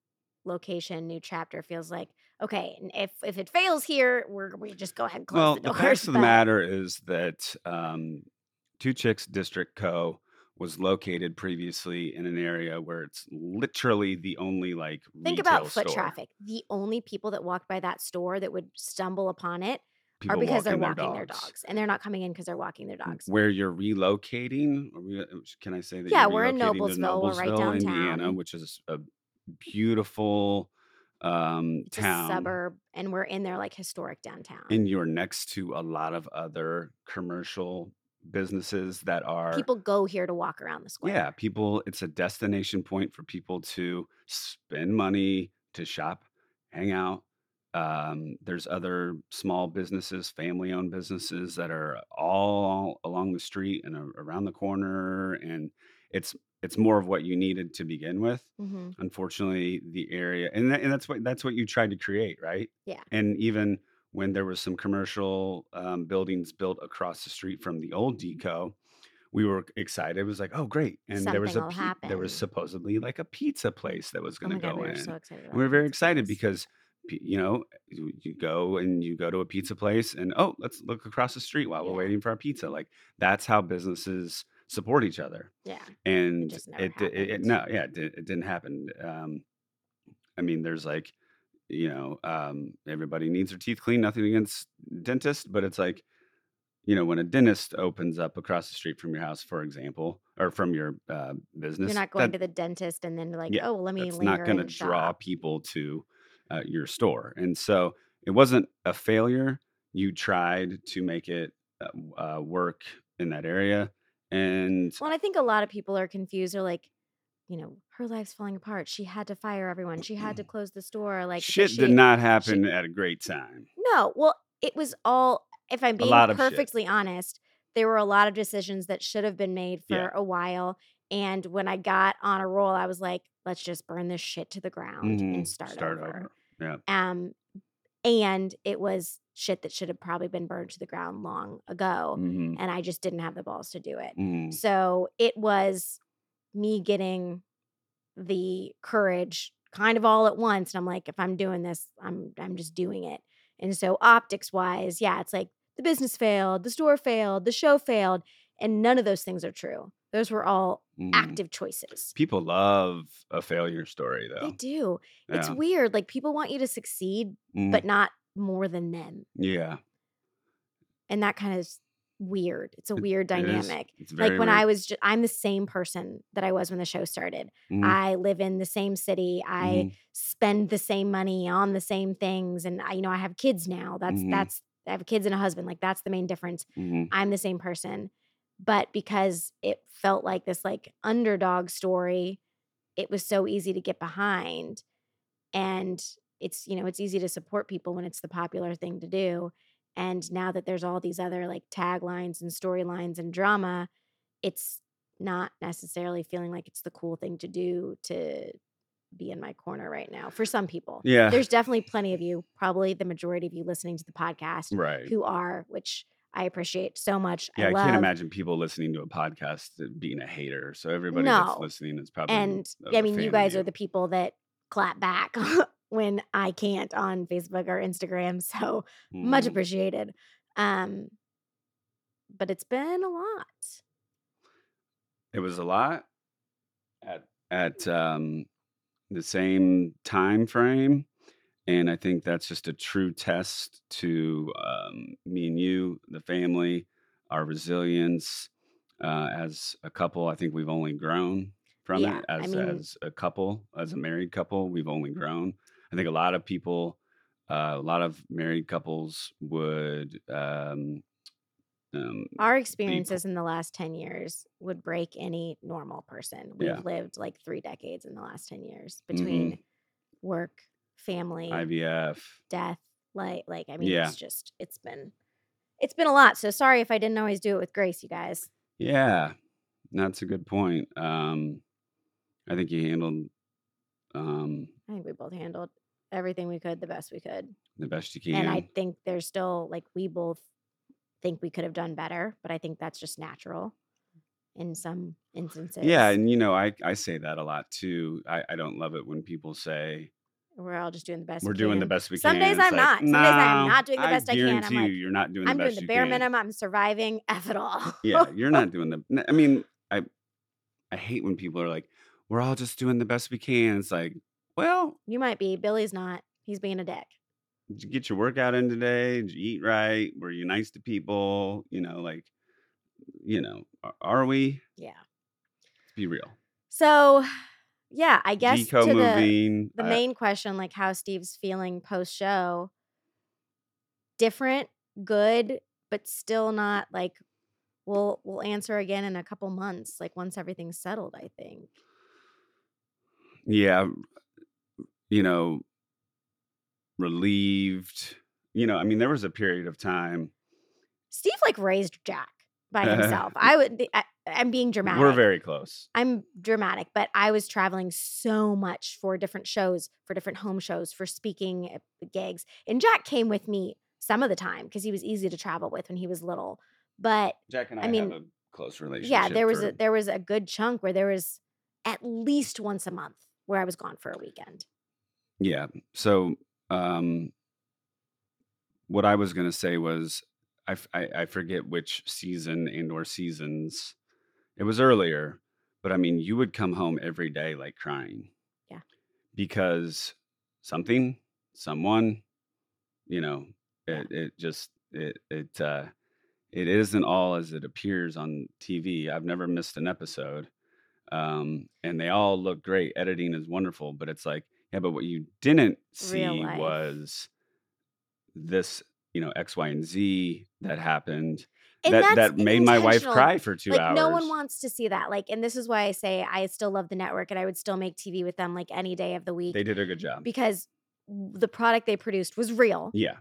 location, new chapter feels like okay. If if it fails here, we're we just go ahead and close Well, the the doors. facts of the matter is that um, Two Chicks District Co. was located previously in an area where it's literally the only like Think about foot store. traffic. The only people that walked by that store that would stumble upon it People are because they're walking walking their dogs. and they're not coming in because they're walking their dogs. Where you're relocating? We, uh, can I say that? Yeah, you're we're in to Noblesville. We're right Noblesville, Indiana, downtown. which is a beautiful um, It's town. suburb, and we're in their like historic downtown. and you're next to a lot of other commercial businesses that are People go here to walk around the square. Yeah, people, it's a destination point for people to spend money, to shop, hang out. Um, there's other small businesses, family owned businesses that are all along the street and around the corner. And it's, it's more of what you needed to begin with. hmm Unfortunately, the area, and, that, and that's what, that's what you tried to create, right? Yeah. And even when there was some commercial um, buildings built across the street from the old Deco, we were excited. It was like, oh, great! And there was a Something pi- there was supposedly like a pizza place that was Oh going to god, go we were in. so excited. We were very pizza excited because you know you go and you go to a pizza place and oh let's look across the street while we're waiting for our pizza. Like that's how businesses support each other. Yeah, and never it, it, it no yeah it, it didn't happen. Um i mean there's like you know um everybody needs their teeth clean. nothing against dentists but it's like you know when a dentist opens up across the street from your house for example or from your uh, business you're not going that- to the dentist and then like, Yeah, oh, well, let me linger not going to draw people to uh, your store. And so it wasn't a failure. You tried to make it uh, uh, work in that area. And Well, I think a lot of people are confused. They're like, you know, her life's falling apart. She had to fire everyone. She had to close the store. Like shit she, did not happen at a great time. No, well, it was all. If I'm being lot of shit. perfectly honest, there were a lot of decisions that should have been made for Yeah. a while. And when I got on a roll, I was like, let's just burn this shit to the ground Mhm. and start, over. Yeah. Um, and it was shit that should have probably been burned to the ground long ago. hmm And I just didn't have the balls to do it. hmm So it was me getting the courage kind of all at once. And I'm like, if I'm doing this, I'm I'm just doing it. And so optics wise, yeah, it's like the business failed, the store failed, the show failed. And none of those things are true. Those were all hmm active choices. People love a failure story, though. They do. It's weird. Like people want you to succeed, Mhm. but not more than them. yeah, And that kind of is weird. It's a weird it dynamic. It's very like when weird. I was, ju- I'm the same person that I was when the show started. Mhm. I live in the same city. I Mhm. spend the same money on the same things, and I, you know, I have kids now. That's Mhm. that's I have kids and a husband. Like that's the main difference. Mhm. I'm the same person, but because it felt like this like underdog story, it was so easy to get behind, and it's you know it's easy to support people when it's the popular thing to do. And now that there's all these other like taglines and storylines and drama, it's not necessarily feeling like it's the cool thing to do to be in my corner right now for some people. Yeah. There's definitely plenty of you, probably the majority of you listening to the podcast right. who are, which I appreciate so much. Yeah, I, love. can't imagine people listening to a podcast being a hater. So everybody that's listening is probably And I mean, you guys are the people that clap back when I can't on Facebook or Instagram. So much Mhm. appreciated. Um, but it's been a lot. It was a lot at at um, the same time frame, and I think that's just a true test to um, me and you, the family, our resilience uh, as a couple. I think we've only grown from Yeah, it I as mean- as a couple, as a married couple. We've only grown. I think a lot of people, uh, a lot of married couples would. Um, um, Our experiences in the last 10 years would break any normal person. We've Yeah. lived like three decades in the last 10 years Mhm. between work, family, IVF, death, Like, like I mean, Yeah. it's just it's been it's been a lot. So sorry if I didn't always do it with grace, you guys. Yeah, that's a good point. Um, I think you handled um, I think we both handled everything we could the best we could. the best you can. And I think there's still like we both think we could have done better, but I think that's just natural in some instances. yeah, and you know, I I say that a lot too. I I don't love it when people say we're all just doing the best. we're we doing the best we Some can. Some days It's I'm like, not. Some days I'm not doing the best I can." I'm like, you, you're not doing the best I'm best doing the bare minimum. I'm surviving. F it all. yeah, you're not doing the. I mean, I I hate when people are like, "We're all just doing the best we can." It's like, well, you might be. Billy's not. He's being a dick. did you get your workout in today? Did you eat right? Were you nice to people? You know, like, you know, a- are we? Yeah. Let's be real. So, yeah, I guess Deco to the moving. the I- main question, like how Steve's feeling post show, different, good, but still not like we'll we'll answer again in a couple months, like once everything's settled, I think. yeah, you know, relieved. You know, I mean, there was a period of time. Steve like raised Jack by himself. I would I, I'm being dramatic. We're very close. I'm dramatic, but I was traveling so much for different shows, for different home shows, for speaking gigs. And Jack came with me some of the time because he was easy to travel with when he was little. But Jack and I I mean, have a close relationship. yeah, there was for- a there was a good chunk where there was at least once a month where I was gone for a weekend. Yeah. So, um, what I was going to say was, i i forget which season and or seasons. It was earlier, but I mean, you would come home every day like crying. Yeah. Because something, someone, you know, it it just it it uh it isn't all as it appears on TV. I've never missed an episode. Um, and they all look great. Editing is wonderful, but it's like, yeah, but what you didn't see was this, you know, X, Y, and Z that happened. And that that made my wife cry for two like hours. no one wants to see that. Like, and this is why I say I still love the network and I would still make TV with them like any day of the week They did a good job. because the product they produced was real. yeah.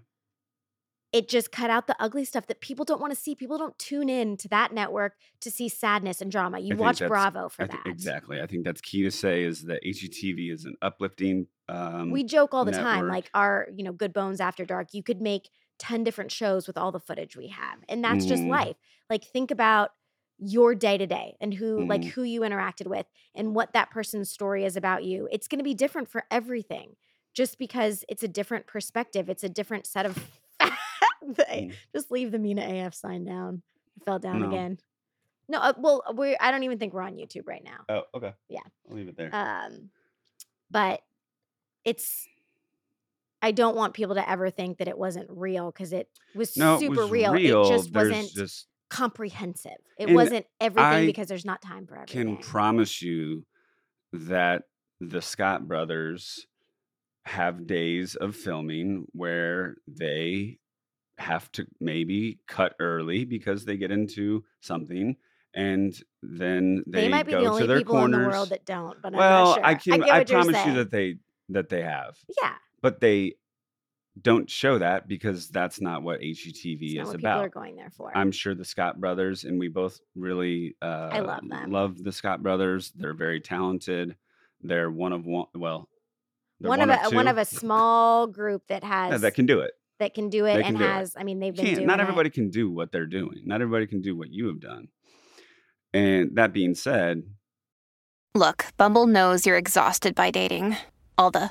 It just cut out the ugly stuff that people don't want to see. People don't tune in to that network to see sadness and drama. You watch Bravo for I that. exactly. I think that's key to say is that HGTV is an uplifting. Um, we joke all the time like our you know good bones after dark you could make 10 different shows with all the footage we have and that's just Mhm. life like think about your day to day and who like Mhm. who you interacted with and what that person's story is about you it's going to be different for everything just because it's a different perspective it's a different set of They- Mm. just leave the mina af sign down it fell down No. again no uh, well we i don't even think we're on youtube right now Oh, okay. Yeah. I'll leave it there. um but it's i don't want people to ever think that it wasn't real because it was no, super it was real. real. it just There's wasn't just comprehensive it And wasn't everything I because there's not time for everything I can promise you that the Scott brothers have days of filming where they have to maybe cut early because they get into something and then they, they, might be go the only to their people corners. in the world that don't but well, i'm not sure I can I, you're promise you that they that they have. yeah But they don't show that because that's not what HGTV it's not is what about. people are going there for I'm sure the Scott brothers, and we both really uh, love them. Love the Scott brothers. They're very talented. They're one of one. Well, one, one, of a one of a small group that has yeah, that can do it. that can do it they can and do it. has i mean they've been Can't, doing not it. everybody can do what they're doing. Not everybody can do what you have done. And that being said, Look, Bumble knows you're exhausted by dating. All the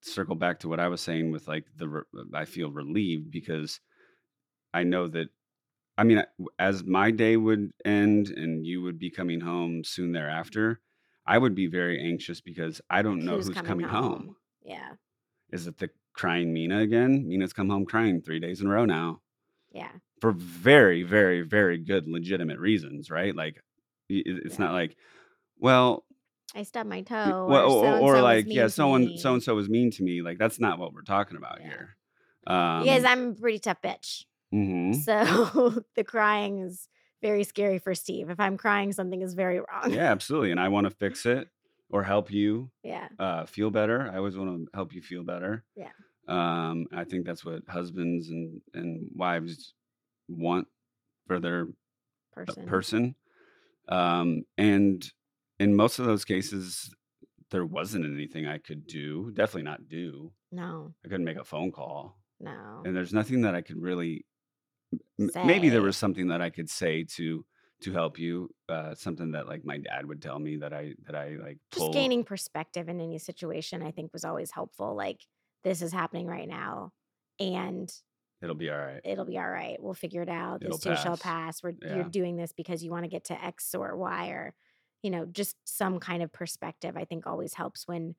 circle back to what I was saying with like the, re- uh, I feel relieved because I know that, I mean, as my day would end and you would be coming home soon thereafter, I would be very anxious because I don't know who's, coming, home. yeah Is it the crying Mina again? Mina's come home crying three days in a row now. Yeah. for very, very, very good, legitimate reasons, right? Like, it's Yeah. not like, well, I stubbed my toe. well, or, or, or like, yeah, someone, so and so was mean to me. Like, that's not what we're talking about Yeah. here. Um, Because I'm a pretty tough bitch. mhm. So the crying is very scary for Steve. If I'm crying, something is very wrong. yeah, absolutely. And I want to fix it or help you Yeah. uh, feel better. I always want to help you feel better. Yeah. Um, I think that's what husbands and and wives want for their uh, Person. person. Um, and in most of those cases, there wasn't anything I could do. Definitely not do. No, I couldn't make a phone call, no. and there's nothing that I could really. m- Maybe there was something that I could say to to help you. Uh, something that like my dad would tell me that I that I like Just gaining perspective in any situation, I think, was always helpful. Like, this is happening right now, and It'll be all right. it'll be all right. We'll figure it out. It'll This too shall pass. pass. We're Yeah. you're doing this because you want to get to X or Y or, you know, just some kind of perspective. I think always helps when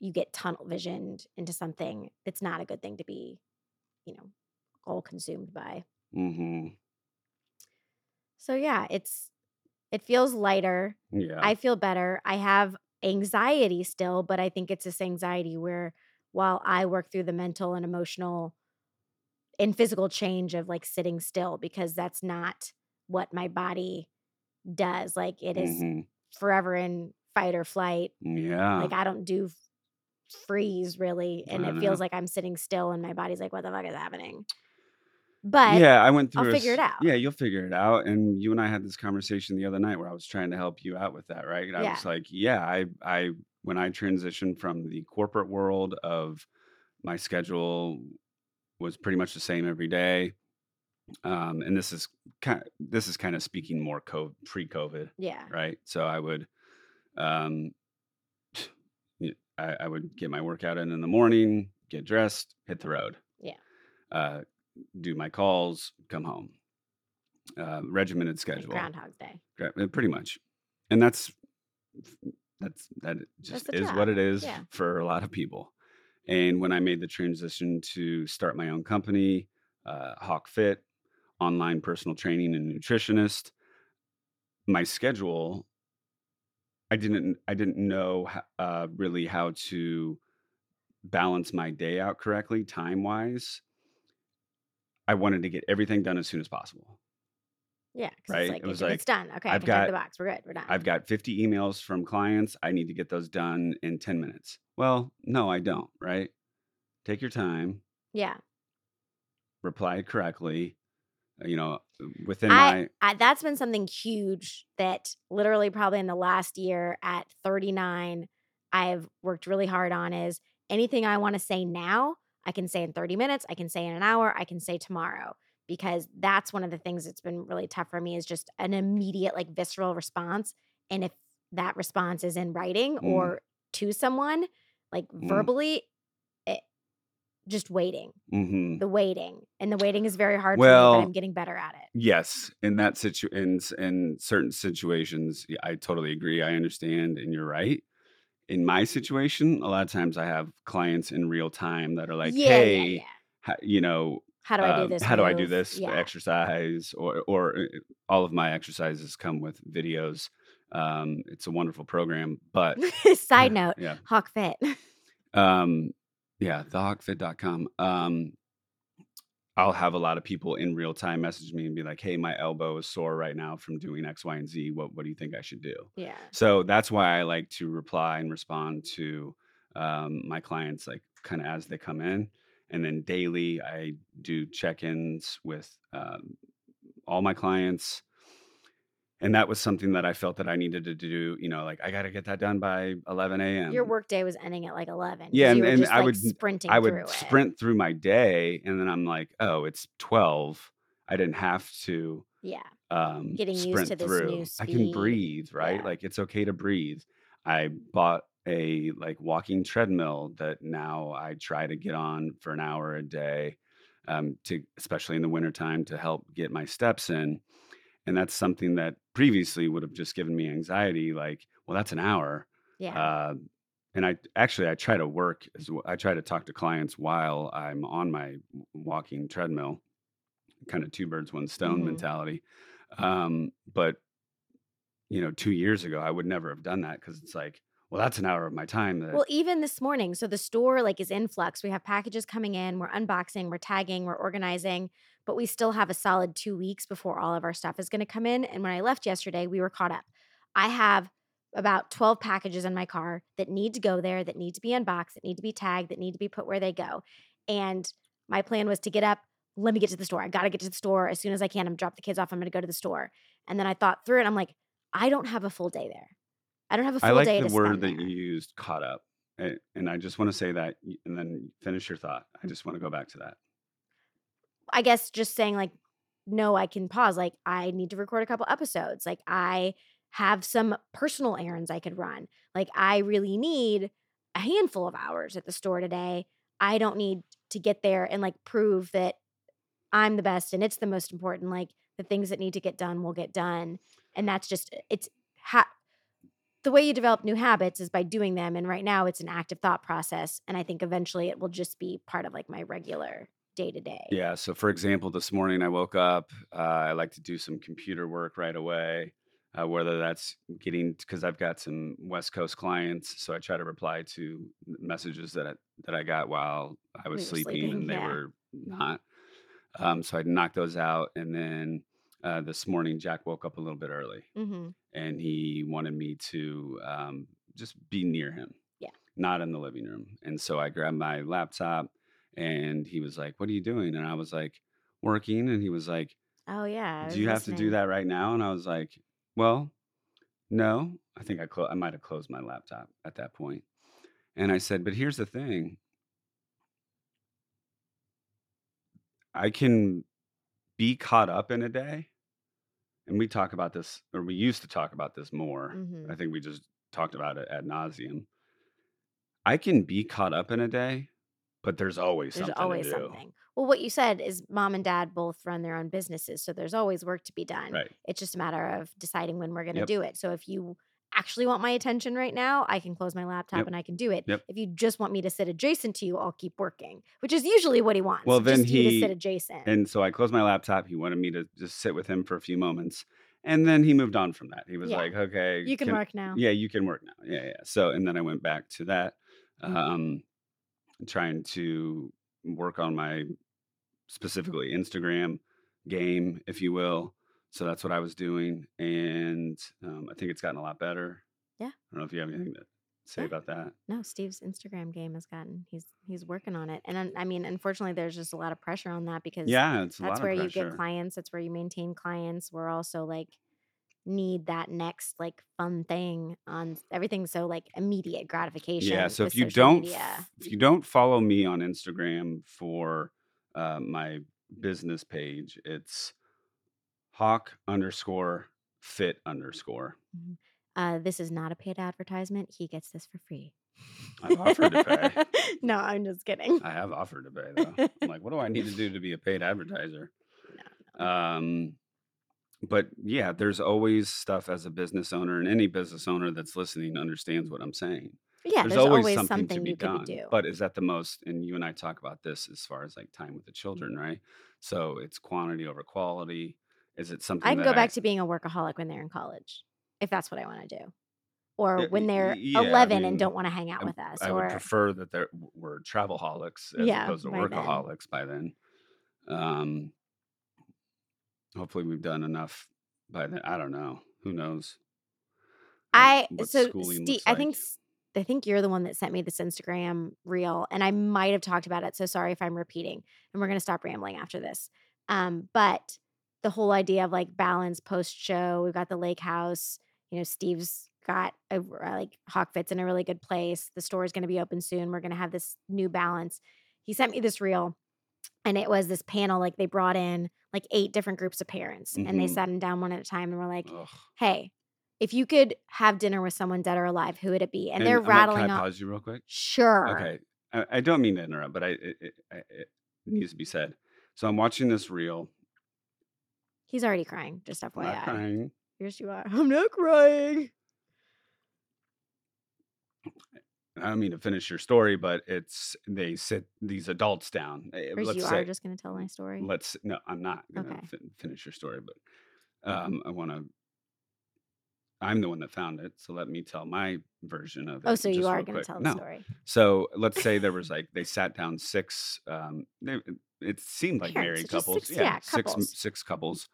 you get tunnel visioned into something that's not a good thing to be, you know, all consumed by. hmm So yeah, it's it feels lighter. Yeah. I feel better. I have anxiety still, but I think it's this anxiety where while I work through the mental and emotional and physical change of like sitting still because that's not what my body does. Like it is Mhm. forever in fight or flight. Yeah. Like I don't do freeze really. And it feels know. like I'm sitting still and my body's like, what the fuck is happening? But yeah, I went through. I'll a figure it out. Yeah, you'll figure it out. And you and I had this conversation the other night where I was trying to help you out with that, right? And I Yeah. was like, yeah, I, I, when I transitioned from the corporate world of my schedule was pretty much the same every day. Um, and this is kind, this is kind of speaking more co- pre-COVID, yeah. right? So I would, um, I, I would get my workout in in the morning, get dressed, hit the road. Yeah. Uh, do my calls, come home. Uh, regimented Like schedule, Groundhog's Day. Uh, pretty much, and that's that's that just the is job. what it is Yeah. for a lot of people. And when I made the transition to start my own company, uh, Hawk Fit, online personal training and nutritionist, my schedule, I didn't I didn't know uh, really how to balance my day out correctly, time wise. I wanted to get everything done as soon as possible. yeah Right? It's like, It was if it's like, done. Okay. I've I can check the got- box. We're good. We're done. I've got 50 emails from clients. I need to get those done in 10 minutes. Well, no, I don't, right? Take your time, yeah. reply correctly, you know, within I, my I that's been something huge that literally probably in the last year at 39 I've worked really hard on is anything I want to say now, I can say in 30 minutes, I can say in an hour, I can say tomorrow because that's one of the things that's been really tough for me is just an immediate like visceral response and if that response is in writing Mm. or to someone like Mm. verbally just waiting Mhm. the waiting and the waiting is very hard for me Well, but i'm getting better at it Yes, in that situ in in certain situations, I totally agree. I understand, and you're right. In my situation, a lot of times I have clients in real time that are like, yeah, "Hey, yeah, yeah. ha- you know, How do I do um, this? how do I do this exercise?" Or or uh, all of my exercises come with videos. Um, it's a wonderful program, but Side note, yeah, Hawk Fit. um, yeah, thehawkfit.com. Um, I'll have a lot of people in real time message me and be like, "Hey, my elbow is sore right now from doing X, Y, and Z. What what do you think I should do?" yeah. So that's why I like to reply and respond to um, my clients like kind of as they come in, and then daily I do check-ins with um, all my clients. And that was something that I felt that I needed to do. You know, like I got to get that done by 11 a.m. Your work day was ending at like 11. Yeah, and- and I like would- sprinting I through would it. sprint through my day, and then I'm like, oh, it's 12. I didn't have to Yeah. um, Getting used to this through. new I can breathe, right? Yeah. Like it's okay to breathe. I bought a like walking treadmill that now I try to get on for an hour a day, um, to especially in the wintertime to help get my steps in. And that's something that previously would have just given me anxiety. Like, well, that's an hour. Yeah. Uh, and I actually I try to work as well. I try to talk to clients while I'm on my walking treadmill, kind of two birds, one stone Mhm. mentality. Um, but you know, two years ago, I would never have done that because it's like, well, that's an hour of my time that Well, even this morning, so the store like is in flux. We have packages coming in, we're unboxing, we're tagging, we're organizing, but we still have a solid 2 weeks before all of our stuff is going to come in, and when I left yesterday, we were caught up. I have about 12 packages in my car that need to go there, that need to be unboxed, that need to be tagged, that need to be put where they go. And my plan was to get up, let me get to the store. I got to get to the store as soon as I can. I'm drop the kids off. I'm going to go to the store. And then I thought through it. I'm like, I don't have a full day there. I don't have a full day. I like day the word that there. you used, caught up. And I just want to say that and then finish your thought. I just want to go back to that. I guess just saying like, no, I can pause. Like, I need to record a couple episodes. Like, I have some personal errands I could run. Like, I really need a handful of hours at the store today. I don't need to get there and like prove that I'm the best and it's the most important. Like, the things that need to get done will get done. And that's just, uh, it's ha- the way you develop new habits is by doing them. And right now it's an active thought process. And I think eventually it will just be part of like my regular day to day. Yeah. So, for example, this morning I woke up. Uh, I like to do some computer work right away, uh, whether that's getting because I've got some West Coast clients. So I try to reply to messages that I, that I got while I was sleeping, sleeping, and they yeah. were not. Um, so I knocked those out, and then uh, this morning Jack woke up a little bit early, Mm-hmm. and he wanted me to um, just be near him. Yeah. Not in the living room. And so I grabbed my laptop and he was like, What are you doing? And I was like, Working. And he was like, Oh yeah. Do you have to do that right now? And I was like, Well, no. I think I clo- I might have closed my laptop at that point. And I said, But here's the thing. I can be caught up in a day. And we talk about this, or we used to talk about this more. Mhm. I think we just talked about it ad nauseum. I can be caught up in a day, but there's always There's something always to do. something. Well, what you said is mom and dad both run their own businesses, so there's always work to be done. Right. It's just a matter of deciding when we're going to Yep. do it. So if you actually want my attention right now, I can close my laptop Yep. and I can do it. Yep. If you just want me to sit adjacent to you, I'll keep working, which is usually what he wants. Well, then just you to he- sit adjacent. And so I closed my laptop. He wanted me to just sit with him for a few moments. And then he moved on from that. He was Yeah. like, okay. you can, work now. Yeah, you can work now. Yeah, yeah. So, and then I went back to that, Mhm. um, trying to work on my specifically Instagram game, if you will. So that's what I was doing, and um, I think it's gotten a lot better. Yeah. I don't know if you have anything to say Yeah. about that. No, Steve's Instagram game has gotten. He's he's working on it, and I mean, unfortunately, there's just a lot of pressure on that because Yeah, it's that's where you get clients that's where you maintain clients we're also like need that next like fun thing on everything so like immediate gratification Yeah. So if you don't, media. if you don't follow me on Instagram for uh, my business page, it's hawk underscore fit underscore. uh this is not a paid advertisement he gets this for free I've offered to pay. no i'm just kidding I have offered to pay though. I'm like, what do I need to do to be a paid advertiser? Um, but yeah, there's always stuff as a business owner, and any business owner that's listening understands what I'm saying. yeah there's, there's, always, something, to be you done. do But is that the most? And you and I talk about this as far as like time with the Mm-hmm. children, right? So it's quantity over quality. Is it something i can go back to being a workaholic when they're in college if that's what i want to do or Yeah, when they're yeah, I 11 mean, and don't want to hang out I- with us I or would prefer that there were travelholics as Yeah, as opposed to by then. workaholics by then. Um, hopefully, we've done enough by then. I don't know. Who knows? Uh, I what so Steve, I think I think you're the one that sent me this Instagram reel, and I might have talked about it. So sorry if I'm repeating. And we're gonna stop rambling after this. Um, but the whole idea of like balance post show, we've got the lake house. You know, Steve's got a r- like Hawk Fit's in a really good place. The store is gonna be open soon. We're gonna have this new balance. He sent me this reel, and it was this panel like they brought in like eight different groups of parents, and they Mhm. sat them down one at a time, and we're like Ugh. hey, if you could have dinner with someone dead or alive, who would it be? And, they're I'm like, rattling Can I off. pause you real quick? Sure. Okay. I, I don't mean to interrupt, but I it, it, it needs to be said. So I'm watching this reel. He's already crying, just I'm FYI. not crying. Here's you are. I'm not crying. I don't mean to finish your story, but it's they sit these adults down. eh, Or Let's you say, are just going to tell my story. let's no, I'm not gonna Okay. fin- finish your story, but um, I want to. I'm the one that found it, so let me tell my version of it. oh, so you are going to tell the no. story. So let's say there was like they sat down six. Um, they, it seemed like Parents, married couples. six- yeah, six couples. six couples,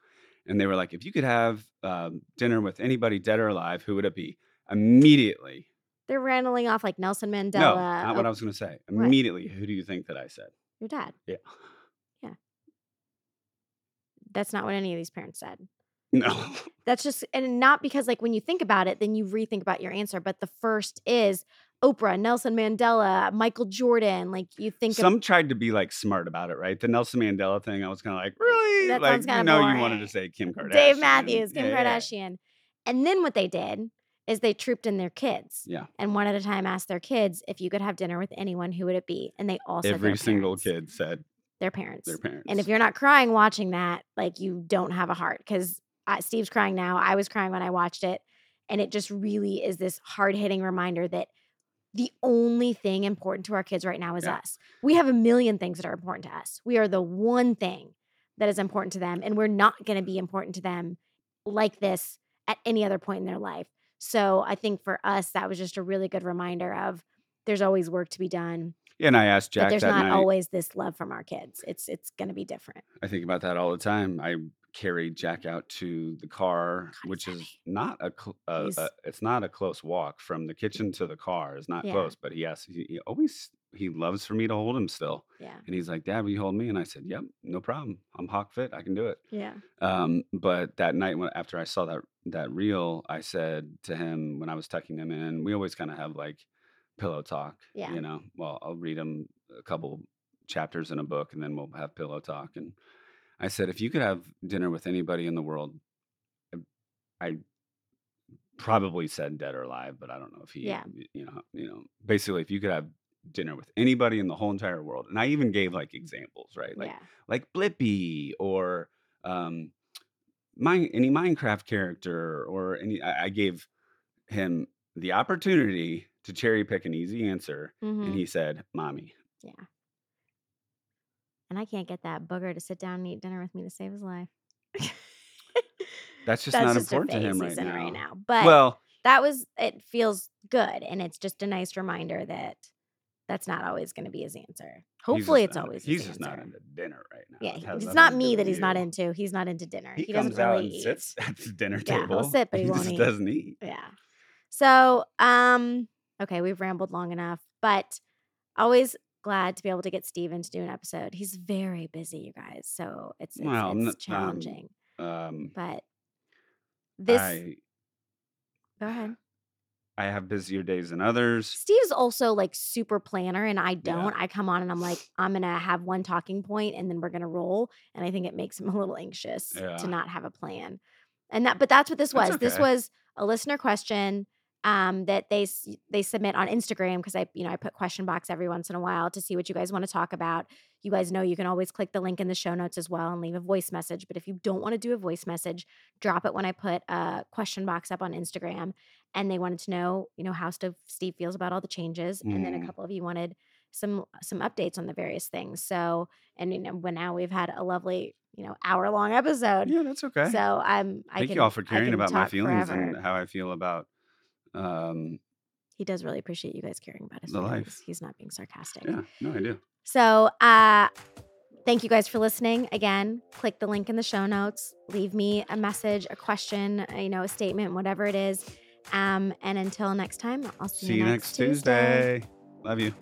and they were like, if you could have um, dinner with anybody dead or alive, who would it be? Immediately, They're rattling off like Nelson Mandela. no, not what oh, I was going to say. What? Immediately, who do you think that I said? Your dad. Yeah. Yeah. That's not what any of these parents said. No, That's just, and not because, like, when you think about it, then you rethink about your answer. But the first is Oprah, Nelson Mandela, Michael Jordan. Like, you think some of, tried to be like smart about it, right? The Nelson Mandela thing, I was kind of like, really? That like, sounds kinda know, you wanted to say Kim Kardashian, Dave Matthews, Kim Yeah, yeah, Kardashian. And then what they did is they trooped in their kids. Yeah, And one at a time asked their kids, if you could have dinner with anyone, who would it be? And they all said every single kid said Their parents. their parents. And if you're not crying watching that, like you don't have a heart because Steve's crying now. I was crying when I watched it. And it just really is this hard hitting reminder that the only thing important to our kids right now is Yeah. us. We have a million things that are important to us. We are the one thing that is important to them. And we're not going to be important to them like this at any other point in their life. So I think for us, that was just a really good reminder of there's always work to be done. yeah, and I asked Jack. but there's not night. always this love from our kids. It's it's going to be different. I think about that all the time. I carried Jack out to the car, God, which is not a, a, a uh, uh, it's not a close walk from the kitchen to the car. It's not Yeah. close, but he has he, he always he loves for me to hold him still, Yeah. and he's like, "Dad, will you hold me?" And I said, "Yep, no problem. I'm hawk fit. I can do it." Yeah. Um, but that night when after I saw that that reel, I said to him when I was tucking him in, we always kind of have like pillow talk. Yeah. You know, well, I'll read him a couple chapters in a book and then we'll have pillow talk. And I said, if you could have dinner with anybody in the world, I, I probably said dead or alive, but I don't know if he, Yeah. you know, you know, basically if you could have dinner with anybody in the whole entire world, and I even gave like examples, right? Like yeah. like Blippi or um, mine, any Minecraft character or any. I, I gave him the opportunity to cherry pick an easy answer, Mhm. and he said, "Mommy." Yeah. And I can't get that booger to sit down and eat dinner with me to save his life. That's just That's not just important to him right now. right now. But well, that was it feels good and it's just a nice reminder that that's not always going to be his answer. Hopefully it's not- always He's his just answer. not into dinner right now. yeah, It it's not me that he's not into. He's not into dinner. He, He, comes doesn't out really and eat. sits at the dinner Yeah, table. he'll sit, but he won't just eat. doesn't eat. Yeah. So, um, okay, we've rambled long enough, but always glad to be able to get Steven to do an episode. He's very busy, you guys. So it's it's, Well, it's um, challenging. Um, but this I go ahead. I have busier days than others. Steve's also like super planner and I don't. I come on and I'm like, I'm gonna have one talking point and then we're gonna roll. And I think it makes him a little anxious Yeah. to not have a plan. And that but that's what this was. This was a listener question um that they they submit on Instagram because I you know I put question box every once in a while to see what you guys want to talk about. You guys know you can always click the link in the show notes as well and leave a voice message. But if you don't want to do a voice message, drop it when I put a question box up on Instagram. And they wanted to know, you know, how Steve, feels about all the changes. And then a Mm. couple of you wanted some some updates on the various things. So, and you know, when now we've had a lovely, you know, hour long episode. Yeah, that's okay. So I'm. I Thank can, you all for caring about my feelings forever. and how I feel about um He does really appreciate you guys caring about his The feelings. life. He's not being sarcastic. yeah, no, I do. So, uh, thank you guys for listening. Again, click the link in the show notes. Leave me a message, a question, you know, a statement, whatever it is. Um, and until next time, I'll see, See you next Tuesday. Love you.